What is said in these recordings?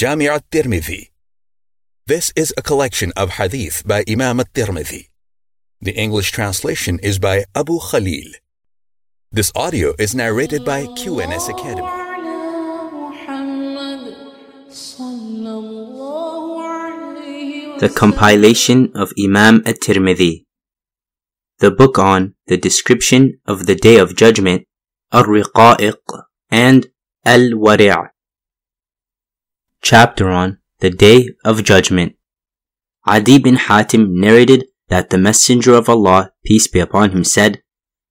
Jami' al-Tirmidhi. This is a collection of hadith by Imam al-Tirmidhi. The English translation is by Abu Khalil. This audio is narrated by QNS Academy. The compilation of Imam at-Tirmidhi. The book on the description of the Day of Judgment, Ar-Riqa'iq, and Al-Wari' Chapter on the Day of Judgment. Adi bin Hatim narrated that the Messenger of Allah, peace be upon him, said,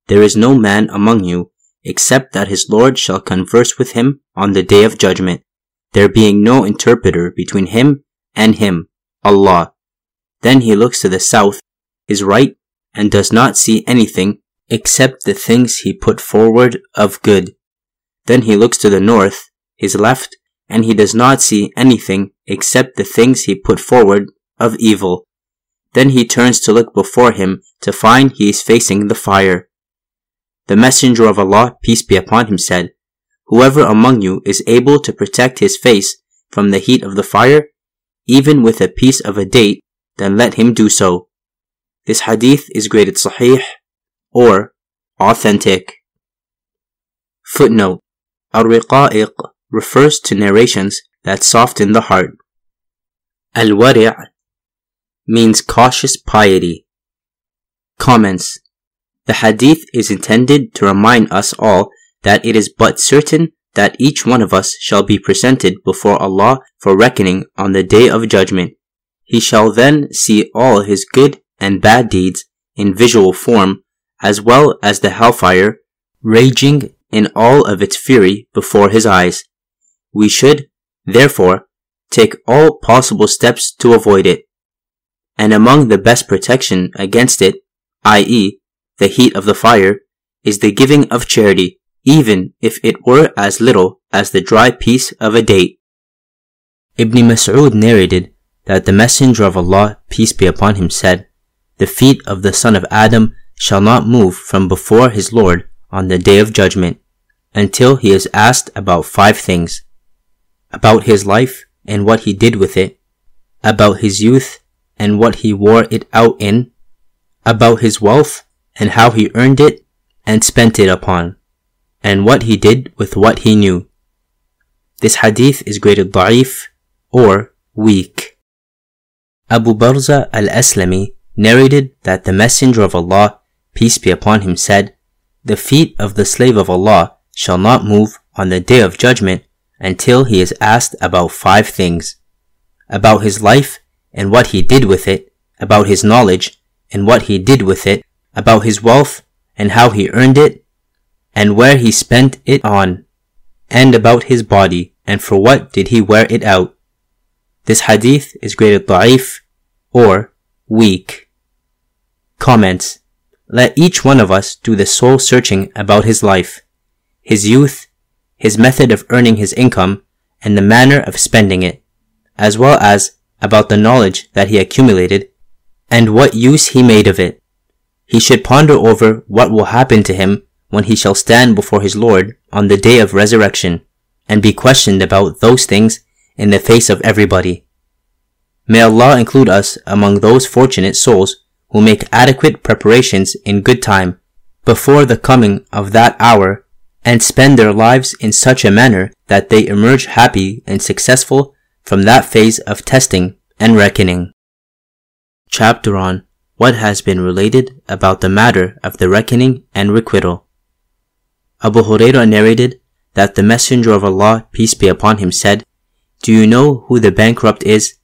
There is no man among you except that his Lord shall converse with him on the Day of Judgment, there being no interpreter between him and him, Allah. Then he looks to the south, his right, and does not see anything except the things he put forward of good. Then he looks to the north, his left, and he does not see anything except the things he put forward of evil. Then he turns to look before him to find he is facing the fire. The Messenger of Allah, peace be upon him, said, Whoever among you is able to protect his face from the heat of the fire, even with a piece of a date, then let him do so. This hadith is graded sahih or authentic. Footnote Al-Riqa'iq refers to narrations that soften the heart. Al-Wari' means cautious piety. Comments The hadith is intended to remind us all that it is but certain that each one of us shall be presented before Allah for reckoning on the day of judgment. He shall then see all his good and bad deeds in visual form, as well as the hellfire raging in all of its fury before his eyes. We should, therefore, take all possible steps to avoid it. And among the best protection against it, i.e., the heat of the fire, is the giving of charity, even if it were as little as the dry piece of a date. Ibn Mas'ud narrated that the Messenger of Allah, peace be upon him, said, The feet of the son of Adam shall not move from before his Lord on the day of judgment until he is asked about five things about his life and what he did with it, about his youth and what he wore it out in, about his wealth and how he earned it and spent it upon, and what he did with what he knew. This hadith is graded da'if or weak. Abu Barza al-Aslami narrated that the Messenger of Allah, peace be upon him, said, The feet of the slave of Allah shall not move on the day of judgment until he is asked about five things about his life and what he did with it, about his knowledge and what he did with it, about his wealth and how he earned it, and where he spent it on, and about his body and for what did he wear it out. This hadith is graded da'if or weak. Comments. Let each one of us do the soul searching about his life, his youth, his method of earning his income, and the manner of spending it, as well as about the knowledge that he accumulated and what use he made of it. He should ponder over what will happen to him when he shall stand before his Lord on the day of resurrection and be questioned about those things in the face of everybody. May Allah include us among those fortunate souls who make adequate preparations in good time before the coming of that hour and spend their lives in such a manner that they emerge happy and successful from that phase of testing and reckoning. Chapter on what has been related about the matter of the reckoning and requital. Abu Hurairah narrated that the Messenger of Allah, peace be upon him, said, Do you know who the bankrupt is?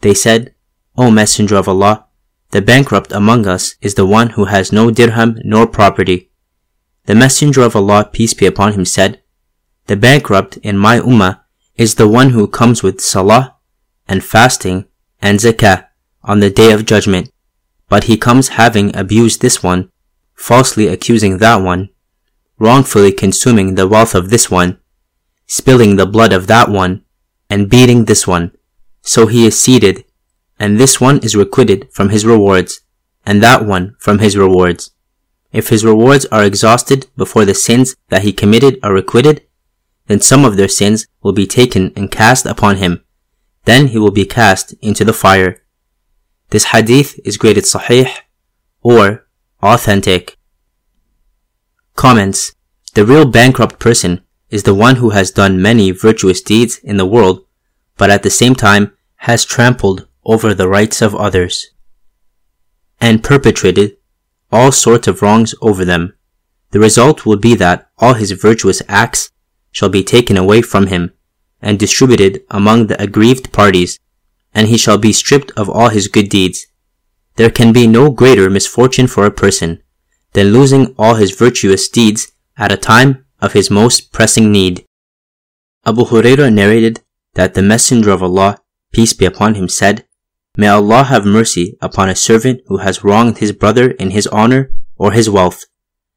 They said, O Messenger of Allah, the bankrupt among us is the one who has no dirham nor property. The Messenger of Allah, peace be upon him, said, The bankrupt in my ummah is the one who comes with salah and fasting and zakah on the day of judgment, but he comes having abused this one, falsely accusing that one, wrongfully consuming the wealth of this one, spilling the blood of that one, and beating this one. So he is seated, and this one is requited from his rewards, and that one from his rewards. If his rewards are exhausted before the sins that he committed are requited, then some of their sins will be taken and cast upon him, Then he will be cast into the fire. This hadith is graded sahih or authentic. Comments The real bankrupt person is the one who has done many virtuous deeds in the world, but at the same time has trampled over the rights of others and perpetrated all sorts of wrongs over them. The result will be that all his virtuous acts shall be taken away from him and distributed among the aggrieved parties, and he shall be stripped of all his good deeds. There can be no greater misfortune for a person than losing all his virtuous deeds at a time of his most pressing need. Abu Hurairah narrated that the Messenger of Allah, peace be upon him, said, May Allah have mercy upon a servant who has wronged his brother in his honor or his wealth.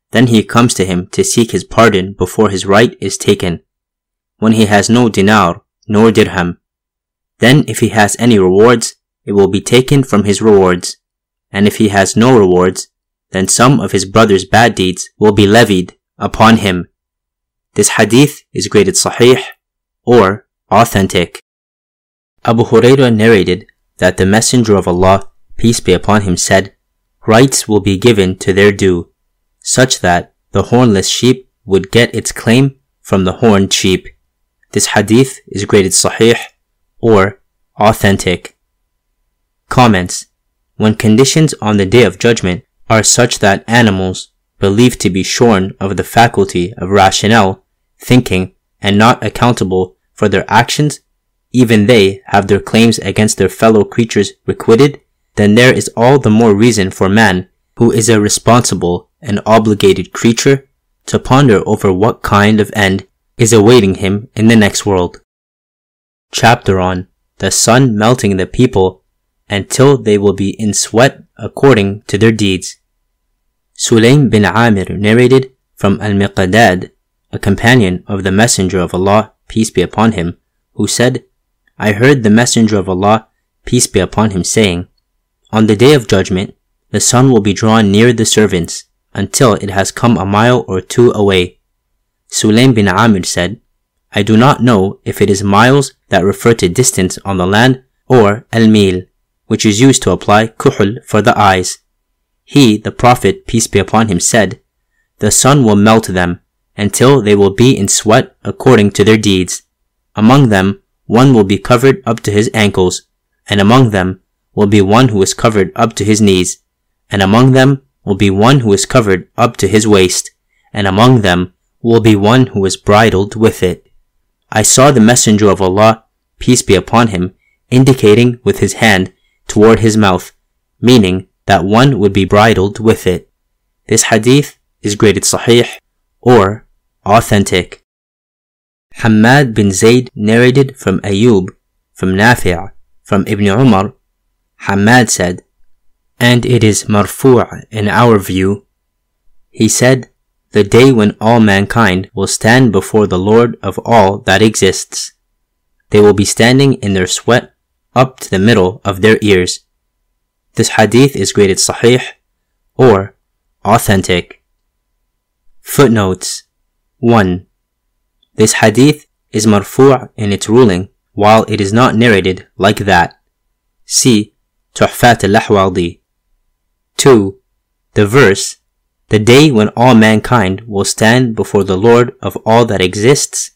Then he comes to him to seek his pardon before his right is taken. When he has no dinar nor dirham. Then if he has any rewards, it will be taken from his rewards. And if he has no rewards, then some of his brother's bad deeds will be levied upon him. This hadith is graded sahih or authentic. Abu Hurairah narrated that the Messenger of Allah, peace be upon him, said, Rights will be given to their due, such that the hornless sheep would get its claim from the horned sheep. This hadith is graded sahih or authentic. Comments When conditions on the day of judgment are such that animals, believed to be shorn of the faculty of rationale, thinking, and not accountable for their actions, even they have their claims against their fellow creatures requited, then there is all the more reason for man, who is a responsible and obligated creature, to ponder over what kind of end is awaiting him in the next world. Chapter on the sun melting the people until they will be in sweat according to their deeds. Sulaim bin Amir narrated from Al-Miqdad, a companion of the Messenger of Allah, peace be upon him, who said, I heard the Messenger of Allah, peace be upon him, saying, On the day of judgment, the sun will be drawn near the servants until it has come a mile or two away. Sulaim bin Amir said, I do not know if it is miles that refer to distance on the land or al-mil, which is used to apply kuhl for the eyes. He, the Prophet, peace be upon him, said, The sun will melt them until they will be in sweat according to their deeds. Among them, one will be covered up to his ankles, and among them will be one who is covered up to his knees, and among them will be one who is covered up to his waist, and among them will be one who is bridled with it. I saw the Messenger of Allah, peace be upon him, indicating with his hand toward his mouth, meaning that one would be bridled with it. This hadith is graded sahih or authentic. Hammad bin Zayd narrated from Ayub, from Nafi' from Ibn Umar. Hammad said, and it is marfu' in our view. He said, the day when all mankind will stand before the Lord of all that exists. They will be standing in their sweat up to the middle of their ears. This hadith is graded sahih or authentic. Footnotes 1. This hadith is marfu' in its ruling while it is not narrated like that. See Tuhfat al-Ahwadi. 2. The verse the day when all mankind will stand before the Lord of all that exists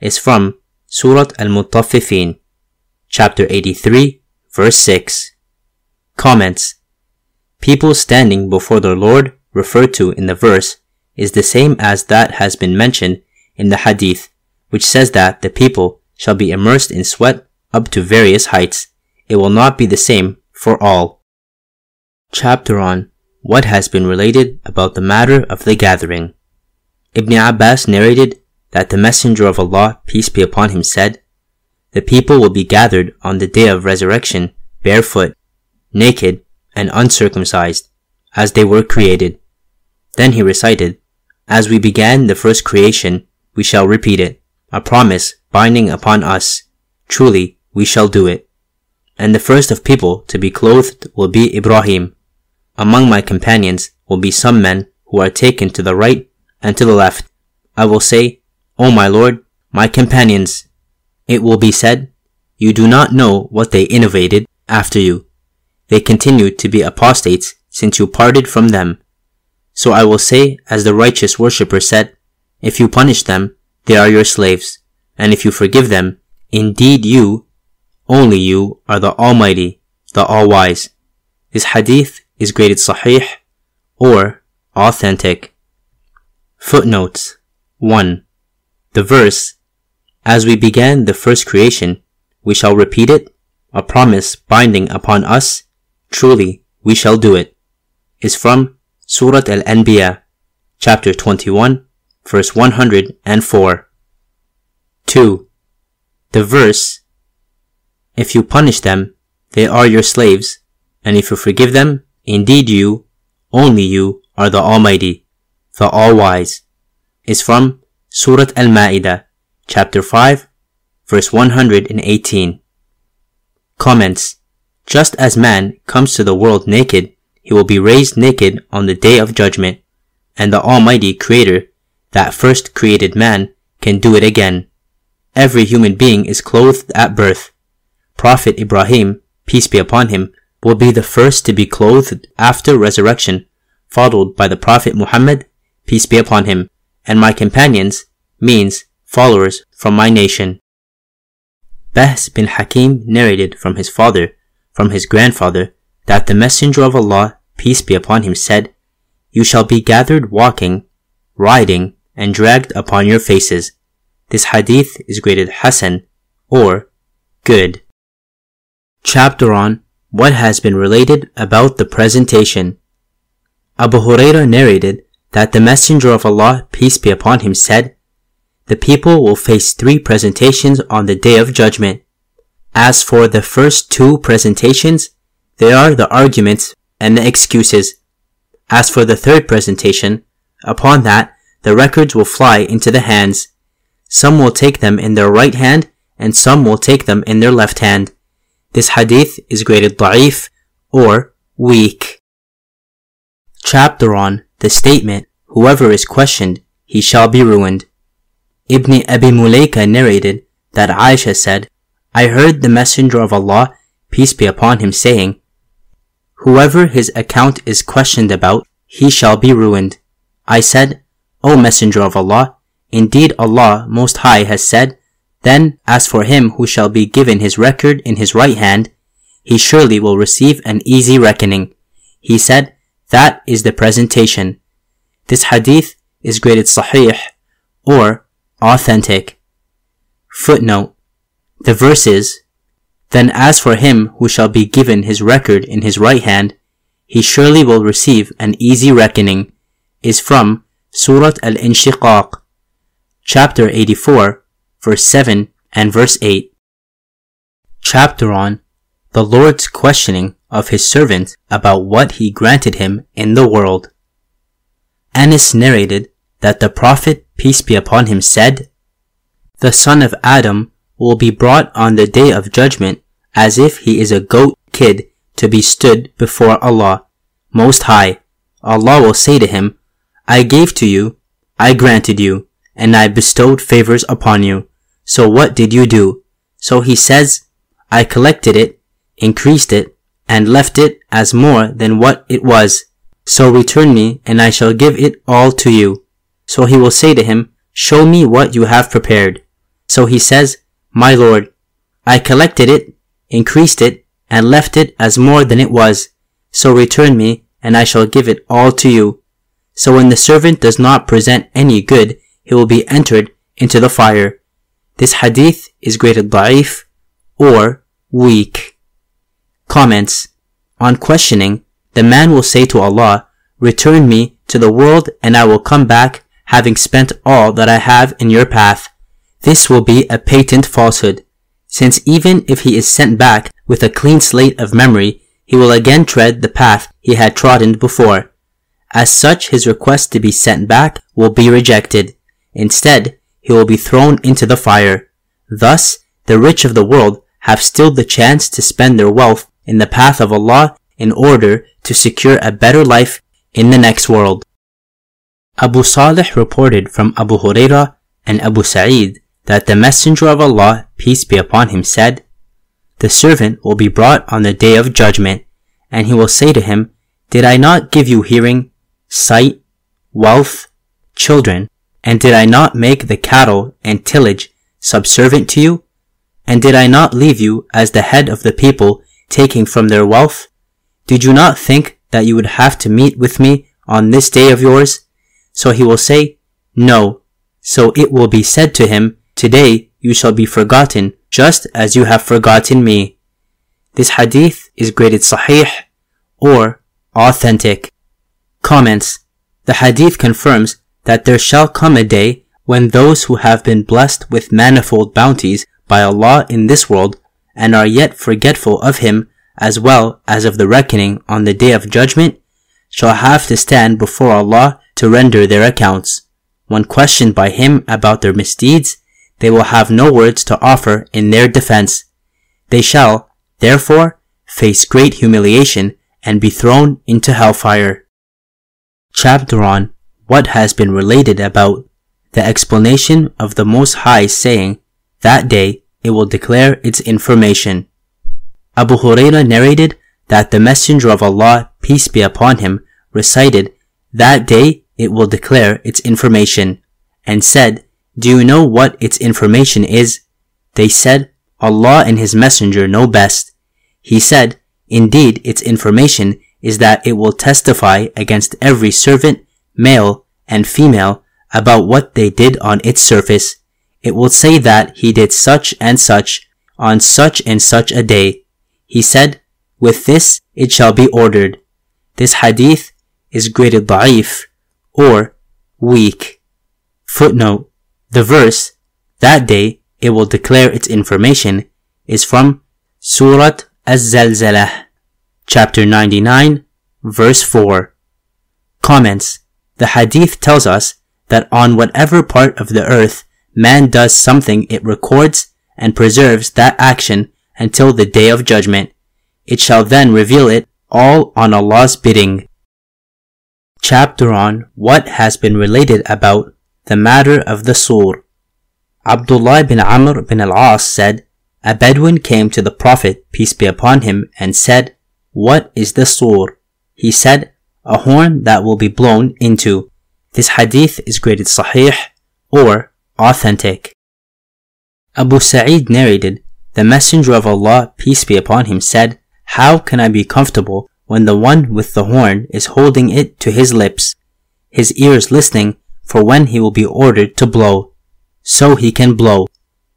is from Surat Al-Mutaffifin, chapter 83, verse 6. Comments People standing before their Lord referred to in the verse is the same as that has been mentioned in the hadith, which says that the people shall be immersed in sweat up to various heights. It will not be the same for all. Chapter on what has been related about the matter of the gathering. Ibn Abbas narrated that the Messenger of Allah, peace be upon him, said, The people will be gathered on the day of resurrection barefoot, naked, and uncircumcised, as they were created. Then he recited, As we began the first creation, we shall repeat it, a promise binding upon us. Truly, we shall do it. And the first of people to be clothed will be Ibrahim, among my companions will be some men who are taken to the right and to the left. I will say, O my Lord, my companions. It will be said, you do not know what they innovated after you. They continued to be apostates since you parted from them. So I will say, as the righteous worshipper said, if you punish them, they are your slaves, and if you forgive them, indeed you, only you, are the Almighty, the All-Wise. This hadith is graded sahih or authentic. Footnotes 1. The verse, As we began the first creation, we shall repeat it, a promise binding upon us, truly we shall do it, is from Surat Al-Anbiya, chapter 21, verse 104. 2. The verse, If you punish them, they are your slaves, and if you forgive them, indeed you, only you, are the Almighty, the All-Wise, is from Surat Al-Ma'idah, chapter 5, verse 118. Comments. Just as man comes to the world naked, he will be raised naked on the day of judgment, and the Almighty Creator, that first created man, can do it again. Every human being is clothed at birth. Prophet Ibrahim, peace be upon him, will be the first to be clothed after resurrection, followed by the Prophet Muhammad, peace be upon him, and my companions means followers from my nation. Bahz bin Hakim narrated from his father, from his grandfather, that the Messenger of Allah, peace be upon him, said, You shall be gathered walking, riding, and dragged upon your faces. This hadith is graded Hasan, or good. Chapter on what has been related about the presentation. Abu Huraira narrated that the Messenger of Allah, peace be upon him, said, The people will face three presentations on the day of judgment. As for the first two presentations, they are the arguments and the excuses. As for the third presentation, upon that, the records will fly into the hands. Some will take them in their right hand, and some will take them in their left hand. This hadith is graded da'if or weak. Chapter on the statement, whoever is questioned, he shall be ruined. Ibn Abi Mulaika narrated that Aisha said, I heard the Messenger of Allah, peace be upon him, saying, Whoever his account is questioned about, he shall be ruined. I said, O Messenger of Allah, indeed Allah Most High has said, Then, as for him who shall be given his record in his right hand, he surely will receive an easy reckoning. He said, that is the presentation. This hadith is graded sahih or authentic. Footnote. The verse is, Then as for him who shall be given his record in his right hand, he surely will receive an easy reckoning, is from Surah Al-Inshiqaq, chapter 84, verse 7 and verse 8. Chapter on the Lord's questioning of his servant about what he granted him in the world. Anas narrated that the Prophet, peace be upon him, said, The son of Adam will be brought on the day of judgment as if he is a goat kid to be stood before Allah, Most High. Allah will say to him, I gave to you, I granted you, and I bestowed favors upon you. So what did you do? So he says, I collected it, increased it, and left it as more than what it was. So return me, and I shall give it all to you. So he will say to him, Show me what you have prepared. So he says, My Lord, I collected it, increased it, and left it as more than it was. So return me, and I shall give it all to you. So when the servant does not present any good, he will be entered into the fire. This hadith is graded da'if or weak. Comments. On questioning, the man will say to Allah, Return me to the world and I will come back having spent all that I have in your path. This will be a patent falsehood, since even if he is sent back with a clean slate of memory, he will again tread the path he had trodden before. As such, his request to be sent back will be rejected. Instead, he will be thrown into the fire. Thus, the rich of the world have still the chance to spend their wealth in the path of Allah in order to secure a better life in the next world. Abu Salih reported from Abu Huraira and Abu Sa'id that the Messenger of Allah, peace be upon him, said, the servant will be brought on the day of judgment, and he will say to him, Did I not give you hearing, sight, wealth, children, and did I not make the cattle and tillage subservient to you? And did I not leave you as the head of the people taking from their wealth? Did you not think that you would have to meet with me on this day of yours? So he will say, No. So it will be said to him, Today you shall be forgotten, just as you have forgotten me. This hadith is graded sahih or authentic. Comments. The hadith confirms that there shall come a day when those who have been blessed with manifold bounties by Allah in this world and are yet forgetful of Him as well as of the reckoning on the day of judgment shall have to stand before Allah to render their accounts. When questioned by Him about their misdeeds, they will have no words to offer in their defense. They shall, therefore, face great humiliation and be thrown into hellfire. Chapter on what has been related about the explanation of the Most High saying, That day it will declare its information. Abu Huraira narrated that the Messenger of Allah, peace be upon him, recited, That day it will declare its information, and said, Do you know what its information is? They said, Allah and His Messenger know best. He said, Indeed, its information is that it will testify against every servant, male and female, about what they did on its surface. It will say that he did such and such on such and such a day. He said, with this it shall be ordered. This hadith is graded da'if or weak. Footnote. The verse, that day it will declare its information, is from Surat Az-Zalzalah, chapter 99, verse 4. Comments. The hadith tells us that on whatever part of the earth man does something it records and preserves that action until the day of judgment. It shall then reveal it all on Allah's bidding. Chapter on what has been related about the matter of the sur. Abdullah bin Amr bin al-As said, A Bedouin came to the Prophet, peace be upon him, and said, What is the sur? He said, A horn that will be blown into. This hadith is graded sahih or authentic. Abu Sa'id narrated, The Messenger of Allah, peace be upon him, said, How can I be comfortable when the one with the horn is holding it to his lips, his ears listening for when he will be ordered to blow, so he can blow.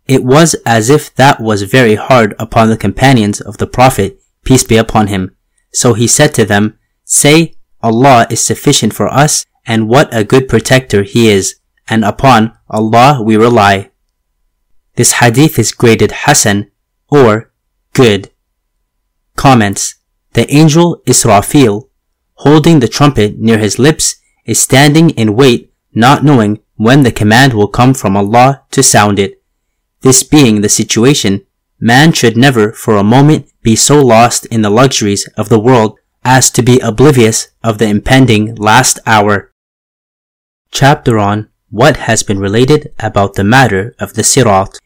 It was as if that was very hard upon the companions of the Prophet, peace be upon him. So he said to them, Say, Allah is sufficient for us, and what a good protector He is, and upon Allah we rely. This hadith is graded Hasan or good. Comments. The angel Israfil, holding the trumpet near his lips, is standing in wait, not knowing when the command will come from Allah to sound it. This being the situation, man should never for a moment be so lost in the luxuries of the world as to be oblivious of the impending last hour. Chapter on what has been related about the matter of the Sirat.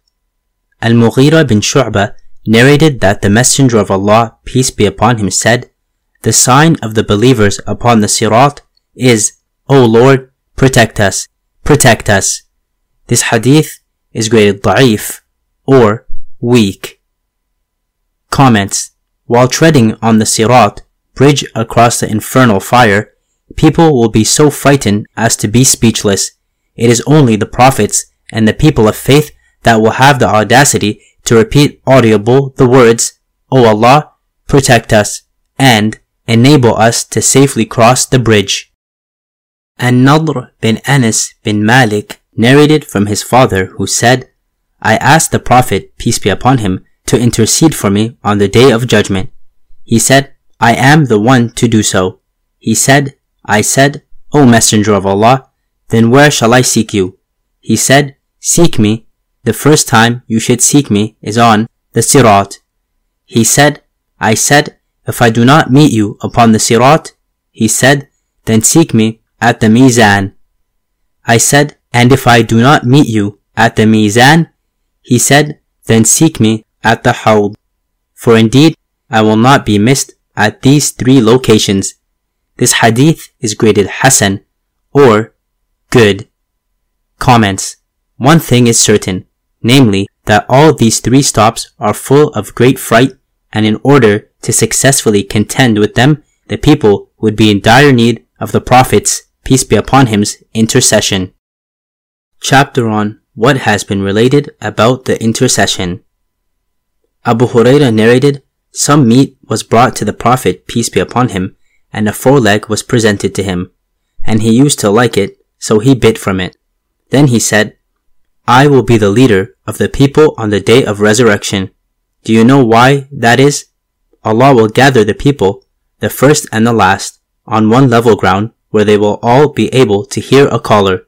Al-Mughira bin Shu'bah narrated that the Messenger of Allah, peace be upon him, said, The sign of the believers upon the Sirat is, O Lord, protect us, protect us. This hadith is graded da'if or weak. Comments. While treading on the Sirat, bridge across the infernal fire, people will be so frightened as to be speechless. It is only the prophets and the people of faith that will have the audacity to repeat audible the words, O Allah, protect us, and enable us to safely cross the bridge. An-Nadr bin Anas bin Malik narrated from his father who said, I asked the Prophet, peace be upon him, to intercede for me on the day of judgment. He said, I am the one to do so. He said, I said, O Messenger of Allah, then where shall I seek you? He said, Seek me. The first time you should seek me is on the Sirat. He said, I said, if I do not meet you upon the Sirat, he said, then seek me at the Mizan. I said, and if I do not meet you at the Mizan, he said, then seek me at the Hawd. for indeed I will not be missed at these three locations. This hadith is graded Hasan or good. Comments. One thing is certain, namely that all these three stops are full of great fright and in order to successfully contend with them, the people would be in dire need of the Prophet's, peace be upon him's, intercession. Chapter on what has been related about the intercession. Abu Huraira narrated, some meat was brought to the Prophet, peace be upon him, and a foreleg was presented to him, and he used to like it, so he bit from it. Then he said, I will be the leader of the people on the day of resurrection. Do you know why that is? Allah will gather the people, the first and the last, on one level ground where they will all be able to hear a caller,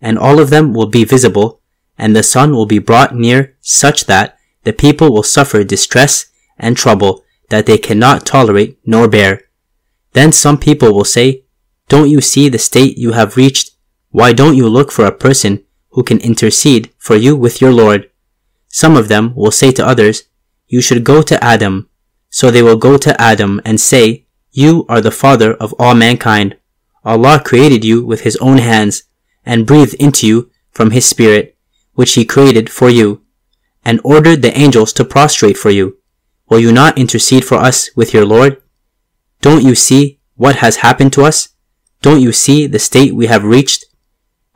and all of them will be visible, and the sun will be brought near such that the people will suffer distress and trouble that they cannot tolerate nor bear. Then some people will say, Don't you see the state you have reached? Why don't you look for a person who can intercede for you with your Lord? Some of them will say to others, You should go to Adam. So they will go to Adam and say, You are the father of all mankind. Allah created you with His own hands and breathed into you from His Spirit, which He created for you, and ordered the angels to prostrate for you. Will you not intercede for us with your Lord? Don't you see what has happened to us? Don't you see the state we have reached?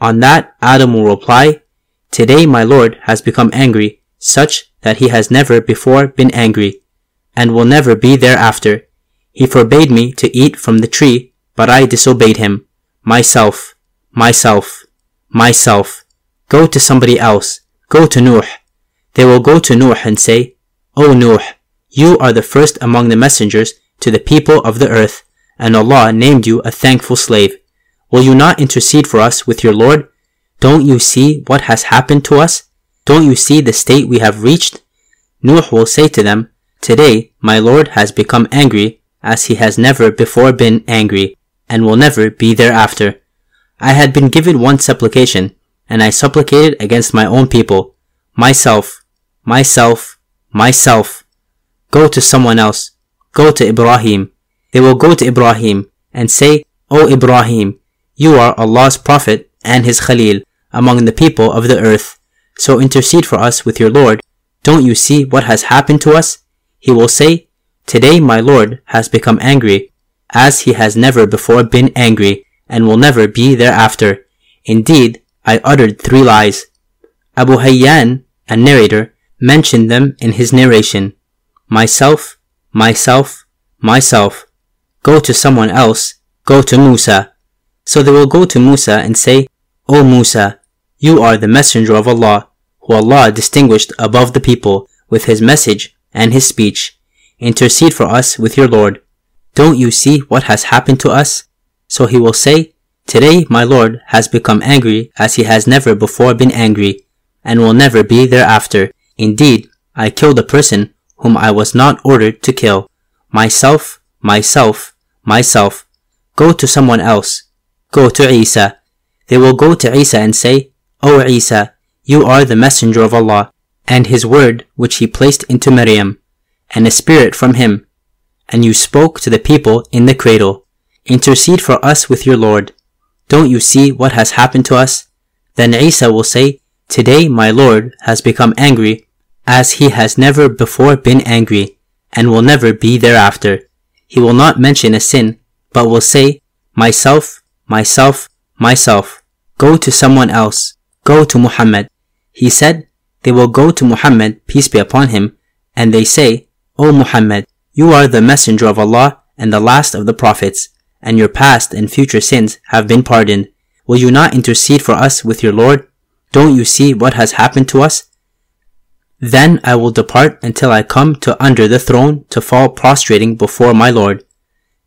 On that, Adam will reply, Today my Lord has become angry, such that he has never before been angry and will never be thereafter. He forbade me to eat from the tree, but I disobeyed him. Myself, myself, myself. Go to somebody else. Go to Nuh. They will go to Nuh and say, O Nuh, you are the first among the messengers to the people of the earth, and Allah named you a thankful slave. Will you not intercede for us with your Lord? Don't you see what has happened to us? Don't you see the state we have reached? Nuh will say to them, Today my Lord has become angry as he has never before been angry and will never be thereafter. I had been given one supplication and I supplicated against my own people, myself, myself, myself. Go to someone else. Go to Ibrahim. They will go to Ibrahim and say, O Ibrahim, you are Allah's Prophet and His Khalil among the people of the earth. So intercede for us with your Lord. Don't you see what has happened to us? He will say, Today my Lord has become angry, as he has never before been angry, and will never be thereafter. Indeed, I uttered three lies. Abu Hayyan, a narrator, mentioned them in his narration. Myself, myself, myself. Go to someone else. Go to Musa. So they will go to Musa and say, O Musa, you are the messenger of Allah, who Allah distinguished above the people with his message and his speech. Intercede for us with your Lord. Don't you see what has happened to us? So he will say, Today my Lord has become angry as he has never before been angry, and will never be thereafter. Indeed, I killed a person whom I was not ordered to kill. Myself, myself, myself. Go to someone else. Go to Isa. They will go to Isa and say, O Isa, you are the messenger of Allah and his word which he placed into Maryam, and a spirit from him. And you spoke to the people in the cradle. Intercede for us with your Lord. Don't you see what has happened to us? Then Isa will say, Today my Lord has become angry, as he has never before been angry, and will never be thereafter. He will not mention a sin, but will say, Myself, myself, myself. Go to someone else. Go to Muhammad. He said, they will go to Muhammad, peace be upon him, and they say, O Muhammad, you are the messenger of Allah and the last of the prophets, and your past and future sins have been pardoned. Will you not intercede for us with your Lord? Don't you see what has happened to us? Then I will depart until I come to under the throne to fall prostrating before my Lord.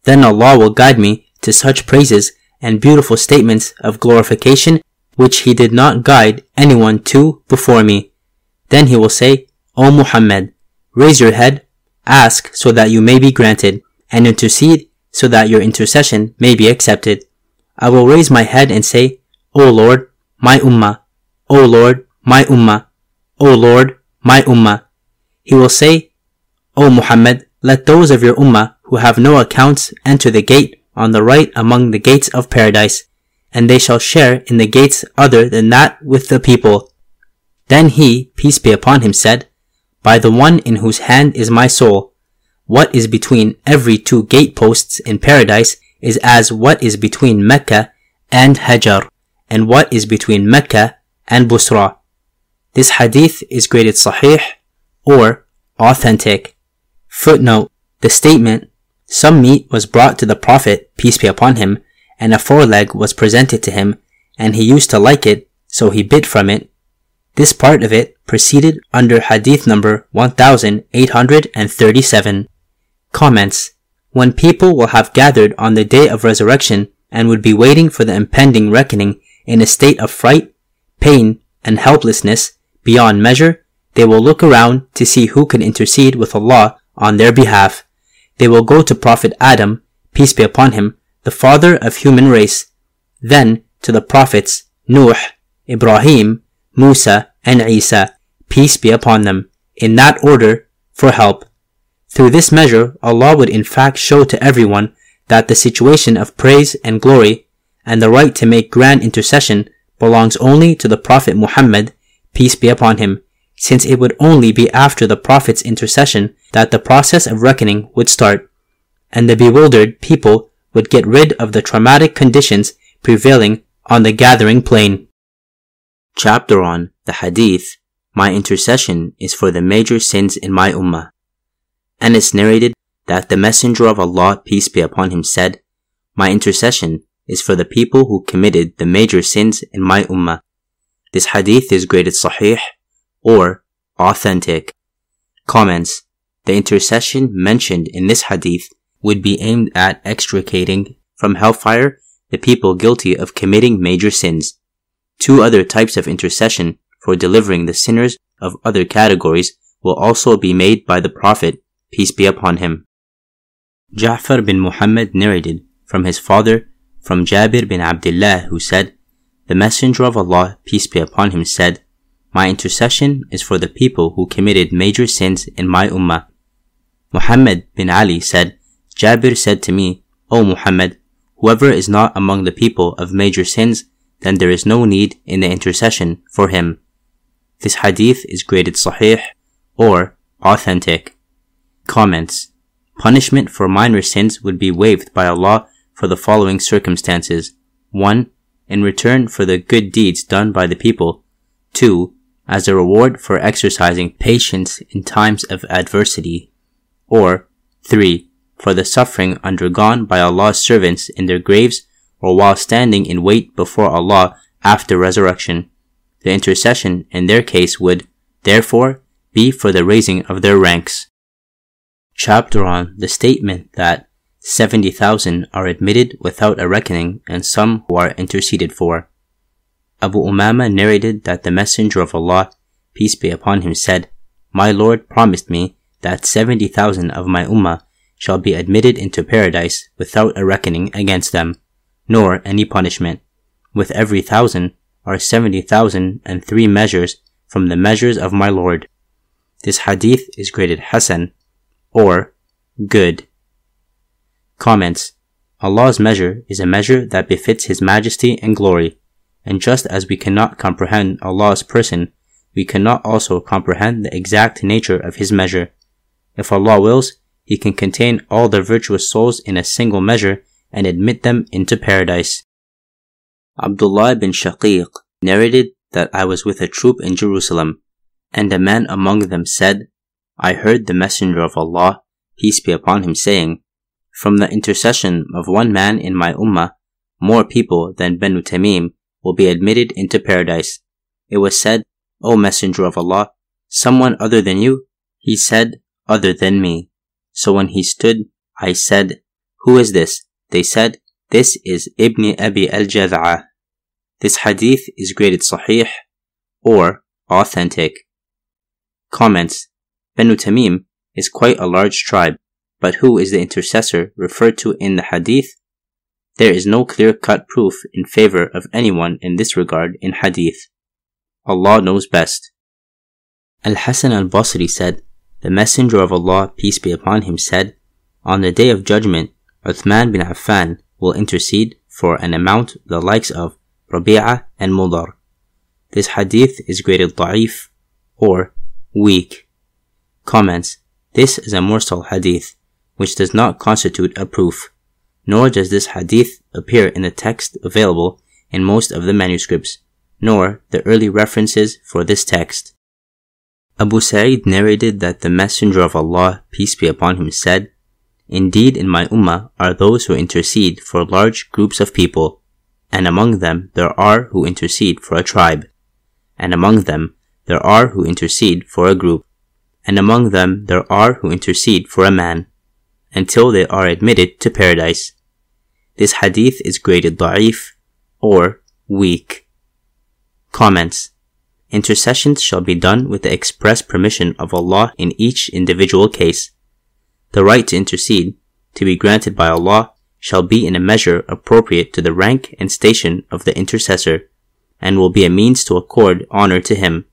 Then Allah will guide me to such praises and beautiful statements of glorification which He did not guide anyone to before me. Then he will say, O Muhammad, raise your head, ask so that you may be granted, and intercede so that your intercession may be accepted. I will raise my head and say, O Lord, my ummah, O Lord, my ummah, O Lord, my ummah. He will say, O Muhammad, let those of your ummah who have no accounts enter the gate on the right among the gates of paradise, and they shall share in the gates other than that with the people. Then he, peace be upon him, said, By the one in whose hand is my soul, what is between every two gateposts in paradise is as what is between Mecca and Hajar, and what is between Mecca and Busra. This hadith is graded sahih or authentic. Footnote, the statement, some meat was brought to the Prophet, peace be upon him, and a foreleg was presented to him, and he used to like it, so he bit from it. This part of it proceeded under hadith number 1837. Comments. When people will have gathered on the day of resurrection and would be waiting for the impending reckoning in a state of fright, pain, and helplessness beyond measure, they will look around to see who can intercede with Allah on their behalf. They will go to Prophet Adam, peace be upon him, the father of human race, then to the prophets Nuh, Ibrahim, Musa, and Isa, peace be upon them, in that order, for help. Through this measure, Allah would in fact show to everyone that the situation of praise and glory and the right to make grand intercession belongs only to the Prophet Muhammad, peace be upon him, since it would only be after the Prophet's intercession that the process of reckoning would start, and the bewildered people would get rid of the traumatic conditions prevailing on the gathering plain. Chapter on the Hadith My intercession is for the major sins in my Ummah and it's narrated that the Messenger of Allah, peace be upon him, said, My intercession is for the people who committed the major sins in my ummah. This hadith is graded sahih or authentic. Comments. The intercession mentioned in this hadith would be aimed at extricating from hellfire the people guilty of committing major sins. Two other types of intercession for delivering the sinners of other categories will also be made by the Prophet peace be upon him. Ja'far bin Muhammad narrated from his father, from Jabir bin Abdullah, who said, The Messenger of Allah, peace be upon him, said, My intercession is for the people who committed major sins in my ummah. Muhammad bin Ali said, Jabir said to me, O Muhammad, whoever is not among the people of major sins, then there is no need in the intercession for him. This hadith is graded sahih or authentic. Comments. Punishment for minor sins would be waived by Allah for the following circumstances. 1. In return for the good deeds done by the people. 2. As a reward for exercising patience in times of adversity. Or 3. For the suffering undergone by Allah's servants in their graves or while standing in wait before Allah after resurrection. The intercession in their case would, therefore, be for the raising of their ranks chapter on the statement that 70,000 are admitted without a reckoning and some who are interceded for. Abu Umama narrated that the Messenger of Allah, peace be upon him, said, My Lord promised me that 70,000 of my Ummah shall be admitted into paradise without a reckoning against them, nor any punishment. With every thousand are 70,000 and three measures from the measures of my Lord. This hadith is graded Hasan or good. Comments. Allah's measure is a measure that befits His majesty and glory, and just as we cannot comprehend Allah's person, we cannot also comprehend the exact nature of His measure. If Allah wills, He can contain all the virtuous souls in a single measure and admit them into paradise. Abdullah bin Shaqiq narrated that I was with a troop in Jerusalem, and a man among them said, I heard the Messenger of Allah, peace be upon him, saying, From the intercession of one man in my ummah, more people than Banu Tamim will be admitted into paradise. It was said, O Messenger of Allah, someone other than you? He said, Other than me. So when he stood, I said, Who is this? They said, This is Ibn Abi al-Jad'a. This hadith is graded sahih or authentic. Comments Banu Tamim is quite a large tribe, but who is the intercessor referred to in the hadith? There is no clear cut proof in favor of anyone in this regard in hadith. Allah knows best. Al Hasan al Basri said, the Messenger of Allah, peace be upon him, said, On the day of judgment, Uthman bin Affan will intercede for an amount the likes of Rabi'ah and Mudar. This hadith is graded da'if or weak. Comments This is a mursal hadith, which does not constitute a proof, nor does this hadith appear in the text available in most of the manuscripts, nor the early references for this text. Abu Sa'id narrated that the Messenger of Allah, peace be upon him, said, Indeed, in my ummah are those who intercede for large groups of people, and among them there are who intercede for a tribe, and among them there are who intercede for a group, and among them there are who intercede for a man, until they are admitted to paradise. This hadith is graded da'if or weak. Comments Intercessions shall be done with the express permission of Allah in each individual case. The right to intercede, to be granted by Allah, shall be in a measure appropriate to the rank and station of the intercessor, and will be a means to accord honor to him.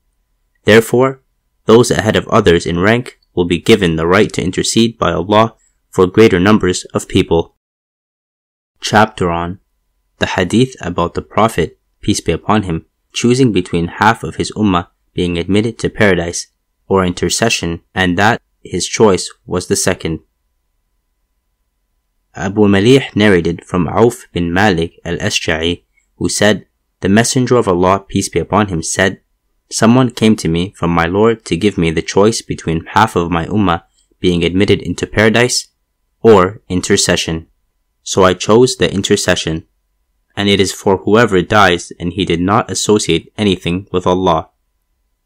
Therefore, those ahead of others in rank will be given the right to intercede by Allah for greater numbers of people. Chapter on the Hadith about the Prophet, peace be upon him, choosing between half of his ummah being admitted to paradise or intercession, and that his choice was the second. Abu Malih narrated from Auf bin Malik al-Ashja'i, who said, The Messenger of Allah, peace be upon him, said, Someone came to me from my Lord to give me the choice between half of my ummah being admitted into paradise or intercession. So I chose the intercession and it is for whoever dies and he did not associate anything with Allah.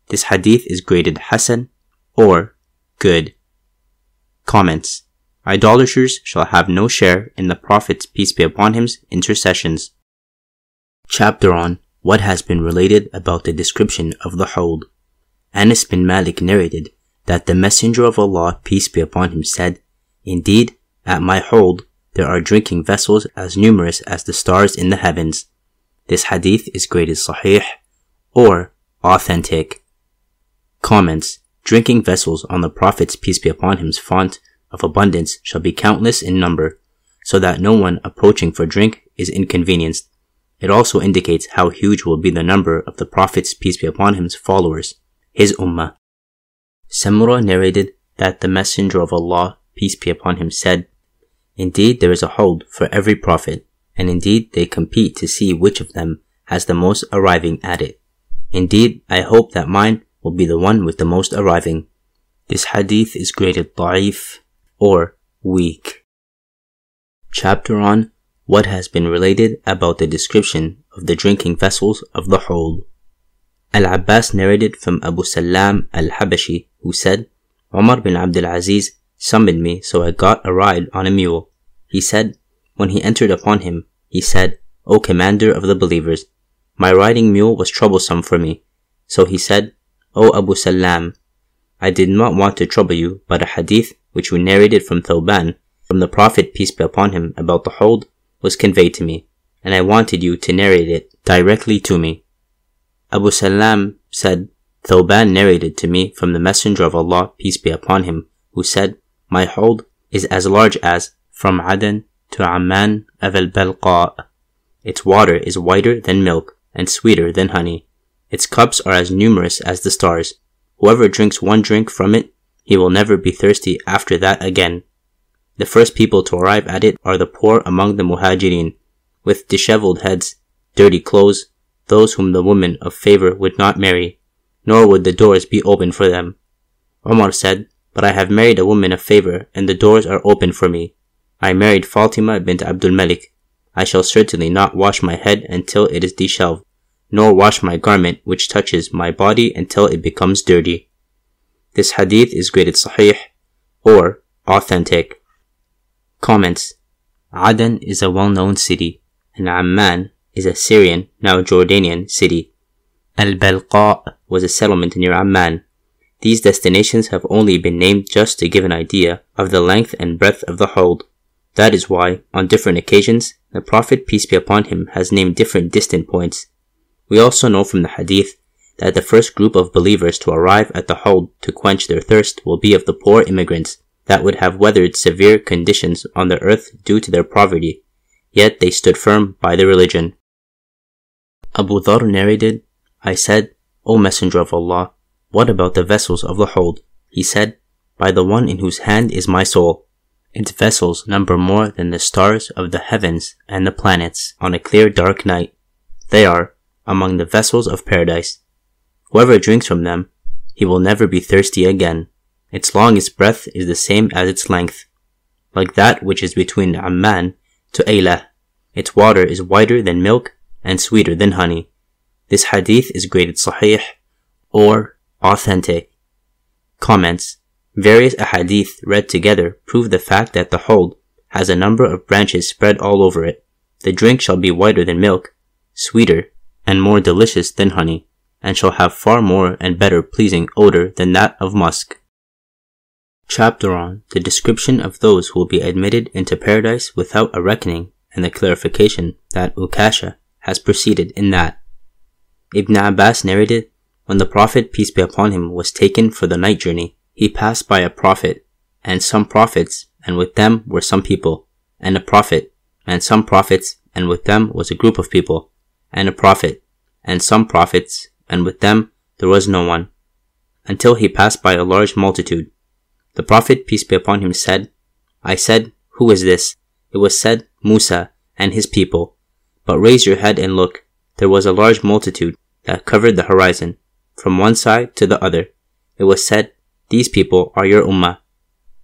This hadith is graded Hasan or good. Comments Idolaters shall have no share in the Prophet's peace be upon him's intercessions. Chapter on what has been related about the description of the Hawd. Anas bin Malik narrated that the Messenger of Allah, peace be upon him, said, Indeed, at my Hawd there are drinking vessels as numerous as the stars in the heavens. This hadith is graded sahih or authentic. Comments Drinking vessels on the Prophet's peace be upon him's font of abundance shall be countless in number, so that no one approaching for drink is inconvenienced. It also indicates how huge will be the number of the Prophet's peace be upon him's followers, his ummah. Samura narrated that the Messenger of Allah, peace be upon him, said, Indeed, there is a Hawd for every prophet, and indeed they compete to see which of them has the most arriving at it. Indeed, I hope that mine will be the one with the most arriving. This hadith is graded da'if or weak. Chapter on what has been related about the description of the drinking vessels of the Hawd. Al-Abbas narrated from Abu Salam al-Habashi who said, Umar bin Abdul Aziz summoned me, so I got a ride on a mule. He said, when he entered upon him, he said, O commander of the believers, my riding mule was troublesome for me. So he said, O Abu Salam, I did not want to trouble you, but a hadith which we narrated from Thawban, from the Prophet peace be upon him about the Hawd, was conveyed to me, and I wanted you to narrate it directly to me. Abu Salam said, Thawban narrated to me from the Messenger of Allah, peace be upon him, who said, my Hawd is as large as from Aden to Amman of al-Balqa. Its water is whiter than milk and sweeter than honey. Its cups are as numerous as the stars. Whoever drinks one drink from it, he will never be thirsty after that again. The first people to arrive at it are the poor among the muhajirin, with disheveled heads, dirty clothes, those whom the women of favor would not marry, nor would the doors be open for them. Omar said, but I have married a woman of favor, and the doors are open for me. I married Fatima bint Abdul Malik. I shall certainly not wash my head until it is disheveled, nor wash my garment which touches my body until it becomes dirty. This hadith is graded sahih or authentic. Comments Aden is a well-known city, and Amman is a Syrian, now Jordanian city. Al-Balqa was a settlement near Amman, these destinations have only been named just to give an idea of the length and breadth of the Hawd. That is why, on different occasions, the Prophet peace be upon him has named different distant points. We also know from the hadith that the first group of believers to arrive at the Hawd to quench their thirst will be of the poor immigrants that would have weathered severe conditions on the earth due to their poverty, yet they stood firm by their religion. Abu Dhar narrated, I said, O Messenger of Allah, what about the vessels of the Hawd? He said, By the one in whose hand is my soul. Its vessels number more than the stars of the heavens and the planets on a clear dark night. They are among the vessels of paradise. Whoever drinks from them, he will never be thirsty again. Its longest breath is the same as its length, like that which is between Amman to Aylah. Its water is whiter than milk and sweeter than honey. This hadith is graded sahih or authentic. Comments Various ahadith read together prove the fact that the Hawd has a number of branches spread all over it. The drink shall be whiter than milk, sweeter, and more delicious than honey, and shall have far more and better pleasing odor than that of musk. Chapter on the description of those who will be admitted into paradise without a reckoning and the clarification that Ukasha has proceeded in that. Ibn Abbas narrated, when the Prophet, peace be upon him, was taken for the night journey, he passed by a prophet, and some prophets, and with them were some people, and a prophet, and some prophets, and with them was a group of people, and a prophet, and some prophets, and with them there was no one, until he passed by a large multitude. The Prophet, peace be upon him, said, I said, Who is this? It was said, Musa and his people. But raise your head and look. There was a large multitude that covered the horizon, from one side to the other. It was said, These people are your ummah.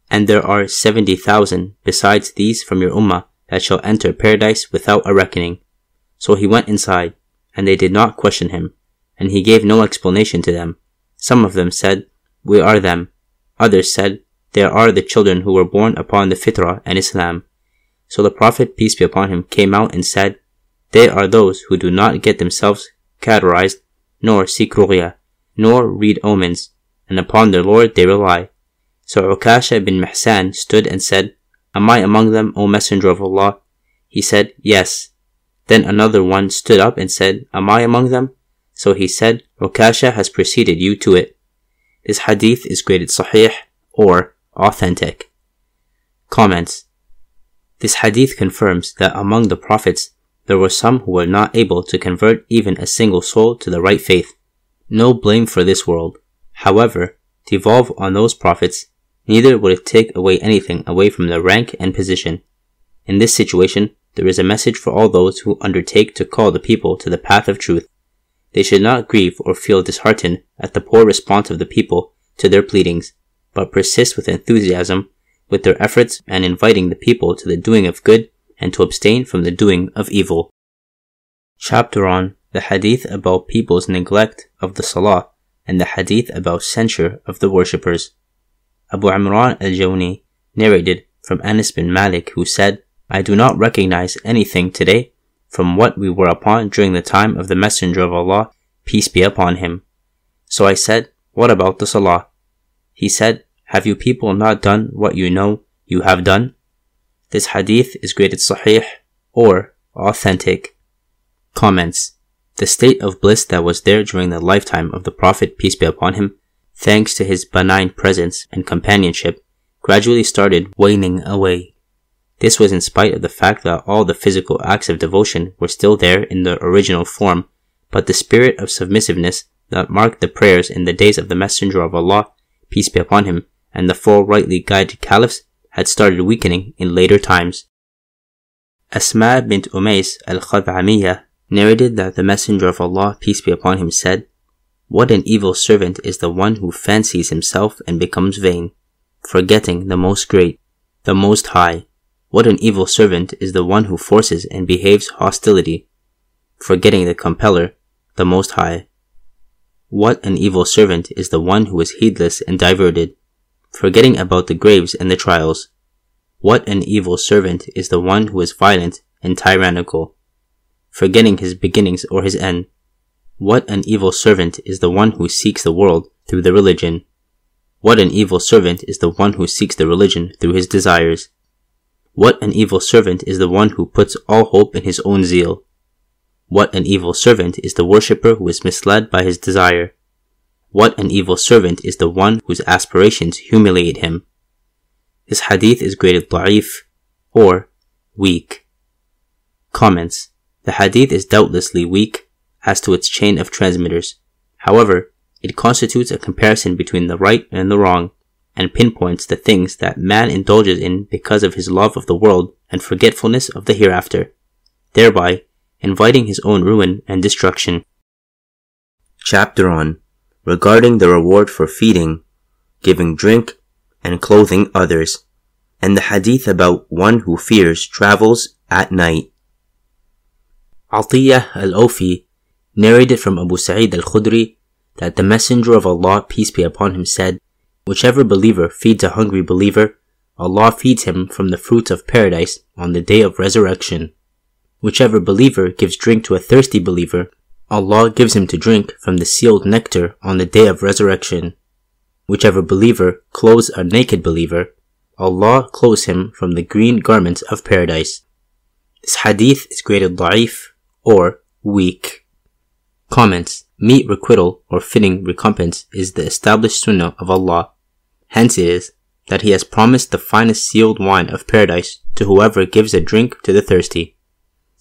And there are seventy thousand besides these from your ummah that shall enter paradise without a reckoning. So he went inside, and they did not question him, and he gave no explanation to them. Some of them said, We are them. Others said, They are the children who were born upon the fitrah and Islam. So the Prophet, peace be upon him, came out and said, They are those who do not get themselves cauterized, nor seek ruqya, nor read omens, and upon their Lord they rely. So Ukasha bin Mihsan stood and said, Am I among them, O Messenger of Allah? He said, Yes. Then another one stood up and said, Am I among them? So he said, Ukasha has preceded you to it. This hadith is graded sahih or authentic. Comments this hadith confirms that among the prophets, there were some who were not able to convert even a single soul to the right faith. No blame for this world. However, devolve on those prophets, neither would it take away anything away from their rank and position. In this situation, there is a message for all those who undertake to call the people to the path of truth. They should not grieve or feel disheartened at the poor response of the people to their pleadings, but persist with enthusiasm with their efforts and inviting the people to the doing of good and to abstain from the doing of evil. Chapter on the hadith about people's neglect of the salah and the hadith about censure of the worshippers. Abu Imran al-Jawni narrated from Anas bin Malik who said, I do not recognize anything today from what we were upon during the time of the Messenger of Allah, peace be upon him. So I said, What about the Salah? He said, have you people not done what you know you have done? This hadith is graded sahih or authentic. Comments. The state of bliss that was there during the lifetime of the Prophet, peace be upon him, thanks to his benign presence and companionship, gradually started waning away. This was in spite of the fact that all the physical acts of devotion were still there in their original form, but the spirit of submissiveness that marked the prayers in the days of the Messenger of Allah, peace be upon him, and the four rightly guided caliphs had started weakening in later times. Asma bint Umays al-Khad'amiyah narrated that the Messenger of Allah, peace be upon him, said, What an evil servant is the one who fancies himself and becomes vain, forgetting the Most Great, the Most High. What an evil servant is the one who forces and behaves hostility, forgetting the Compeller, the Most High. What an evil servant is the one who is heedless and diverted, forgetting about the graves and the trials. What an evil servant is the one who is violent and tyrannical, forgetting his beginnings or his end. What an evil servant is the one who seeks the world through the religion. What an evil servant is the one who seeks the religion through his desires. What an evil servant is the one who puts all hope in his own zeal. What an evil servant is the worshipper who is misled by his desire. What an evil servant is the one whose aspirations humiliate him. This hadith is graded da'if or weak. Comments. The hadith is doubtlessly weak as to its chain of transmitters. However, it constitutes a comparison between the right and the wrong and pinpoints the things that man indulges in because of his love of the world and forgetfulness of the hereafter, thereby inviting his own ruin and destruction. Chapter on regarding the reward for feeding, giving drink, and clothing others, and the hadith about one who fears travels at night. Atiyah al-Awfi narrated from Abu Sa'id al-Khudri that the Messenger of Allah, peace be upon him, said, Whichever believer feeds a hungry believer, Allah feeds him from the fruits of paradise on the day of resurrection. Whichever believer gives drink to a thirsty believer, Allah gives him to drink from the sealed nectar on the day of resurrection. Whichever believer clothes a naked believer, Allah clothes him from the green garments of paradise. This hadith is graded da'if or weak. Comments Meet requital or fitting recompense is the established sunnah of Allah. Hence it is that He has promised the finest sealed wine of paradise to whoever gives a drink to the thirsty,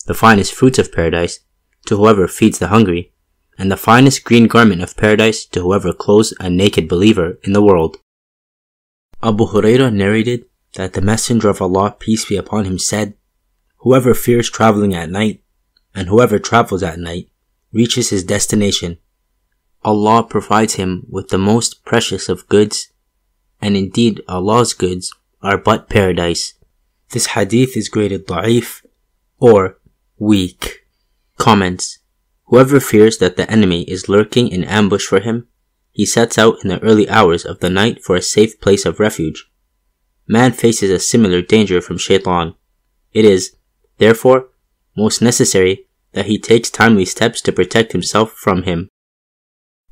the finest fruits of paradise to whoever feeds the hungry, and the finest green garment of paradise to whoever clothes a naked believer in the world. Abu Hurairah narrated that the Messenger of Allah, peace be upon him, said, Whoever fears traveling at night, and whoever travels at night, reaches his destination. Allah provides him with the most precious of goods, and indeed Allah's goods are but paradise. This hadith is graded da'if or weak. Comments. Whoever fears that the enemy is lurking in ambush for him, he sets out in the early hours of the night for a safe place of refuge. Man faces a similar danger from shaitan. It is, therefore, most necessary that he takes timely steps to protect himself from him.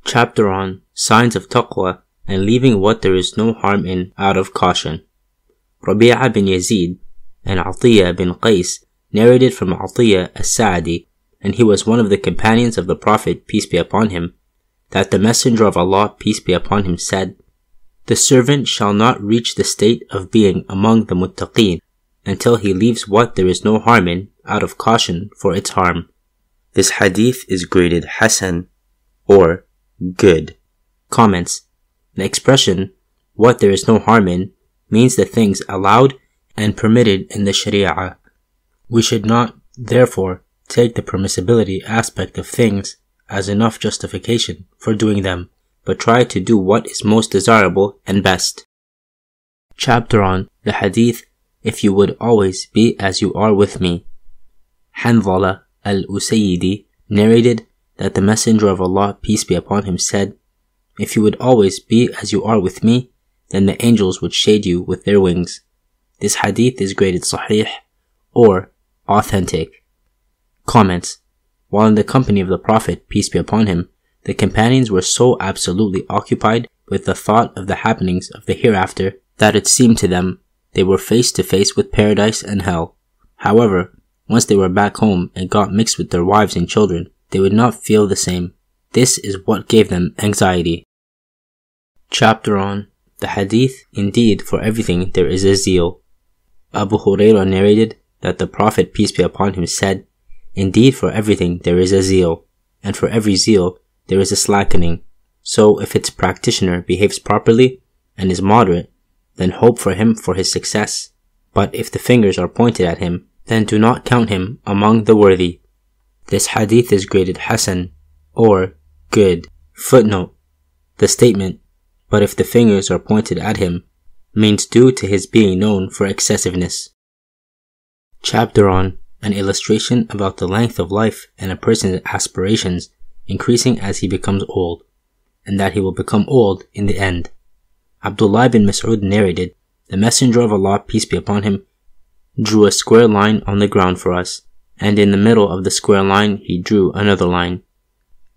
Chapter on Signs of Taqwa and leaving what there is no harm in out of caution. Rabi'a bin Yazid and Atiyah bin Qais narrated from Atiyah as-Sa'di, and he was one of the companions of the Prophet, peace be upon him, that the Messenger of Allah, peace be upon him, said, The servant shall not reach the state of being among the muttaqeen until he leaves what there is no harm in out of caution for its harm. This hadith is graded Hasan or good. Comments. The expression, what there is no harm in, means the things allowed and permitted in the Sharia. We should not, therefore, take the permissibility aspect of things as enough justification for doing them, but try to do what is most desirable and best. Chapter on the Hadith, If you would always be as you are with me. Hanzala al-Usaydi narrated that the Messenger of Allah, peace be upon him, said, If you would always be as you are with me, then the angels would shade you with their wings. This hadith is graded sahih or authentic. Comments. While in the company of the Prophet, peace be upon him, the companions were so absolutely occupied with the thought of the happenings of the hereafter that it seemed to them they were face to face with paradise and hell. However, once they were back home and got mixed with their wives and children, they would not feel the same. This is what gave them anxiety. Chapter on the Hadith, indeed, for everything there is a zeal. Abu Hurairah narrated that the Prophet, peace be upon him, said, Indeed, for everything there is a zeal, and for every zeal there is a slackening. So, if its practitioner behaves properly and is moderate, then hope for him for his success. But if the fingers are pointed at him, then do not count him among the worthy. This hadith is graded Hasan or good. Footnote. The statement, but if the fingers are pointed at him, means due to his being known for excessiveness. Chapter on an illustration about the length of life and a person's aspirations increasing as he becomes old, and that he will become old in the end. Abdullah bin Mas'ud narrated, The Messenger of Allah, peace be upon him, drew a square line on the ground for us, and in the middle of the square line he drew another line,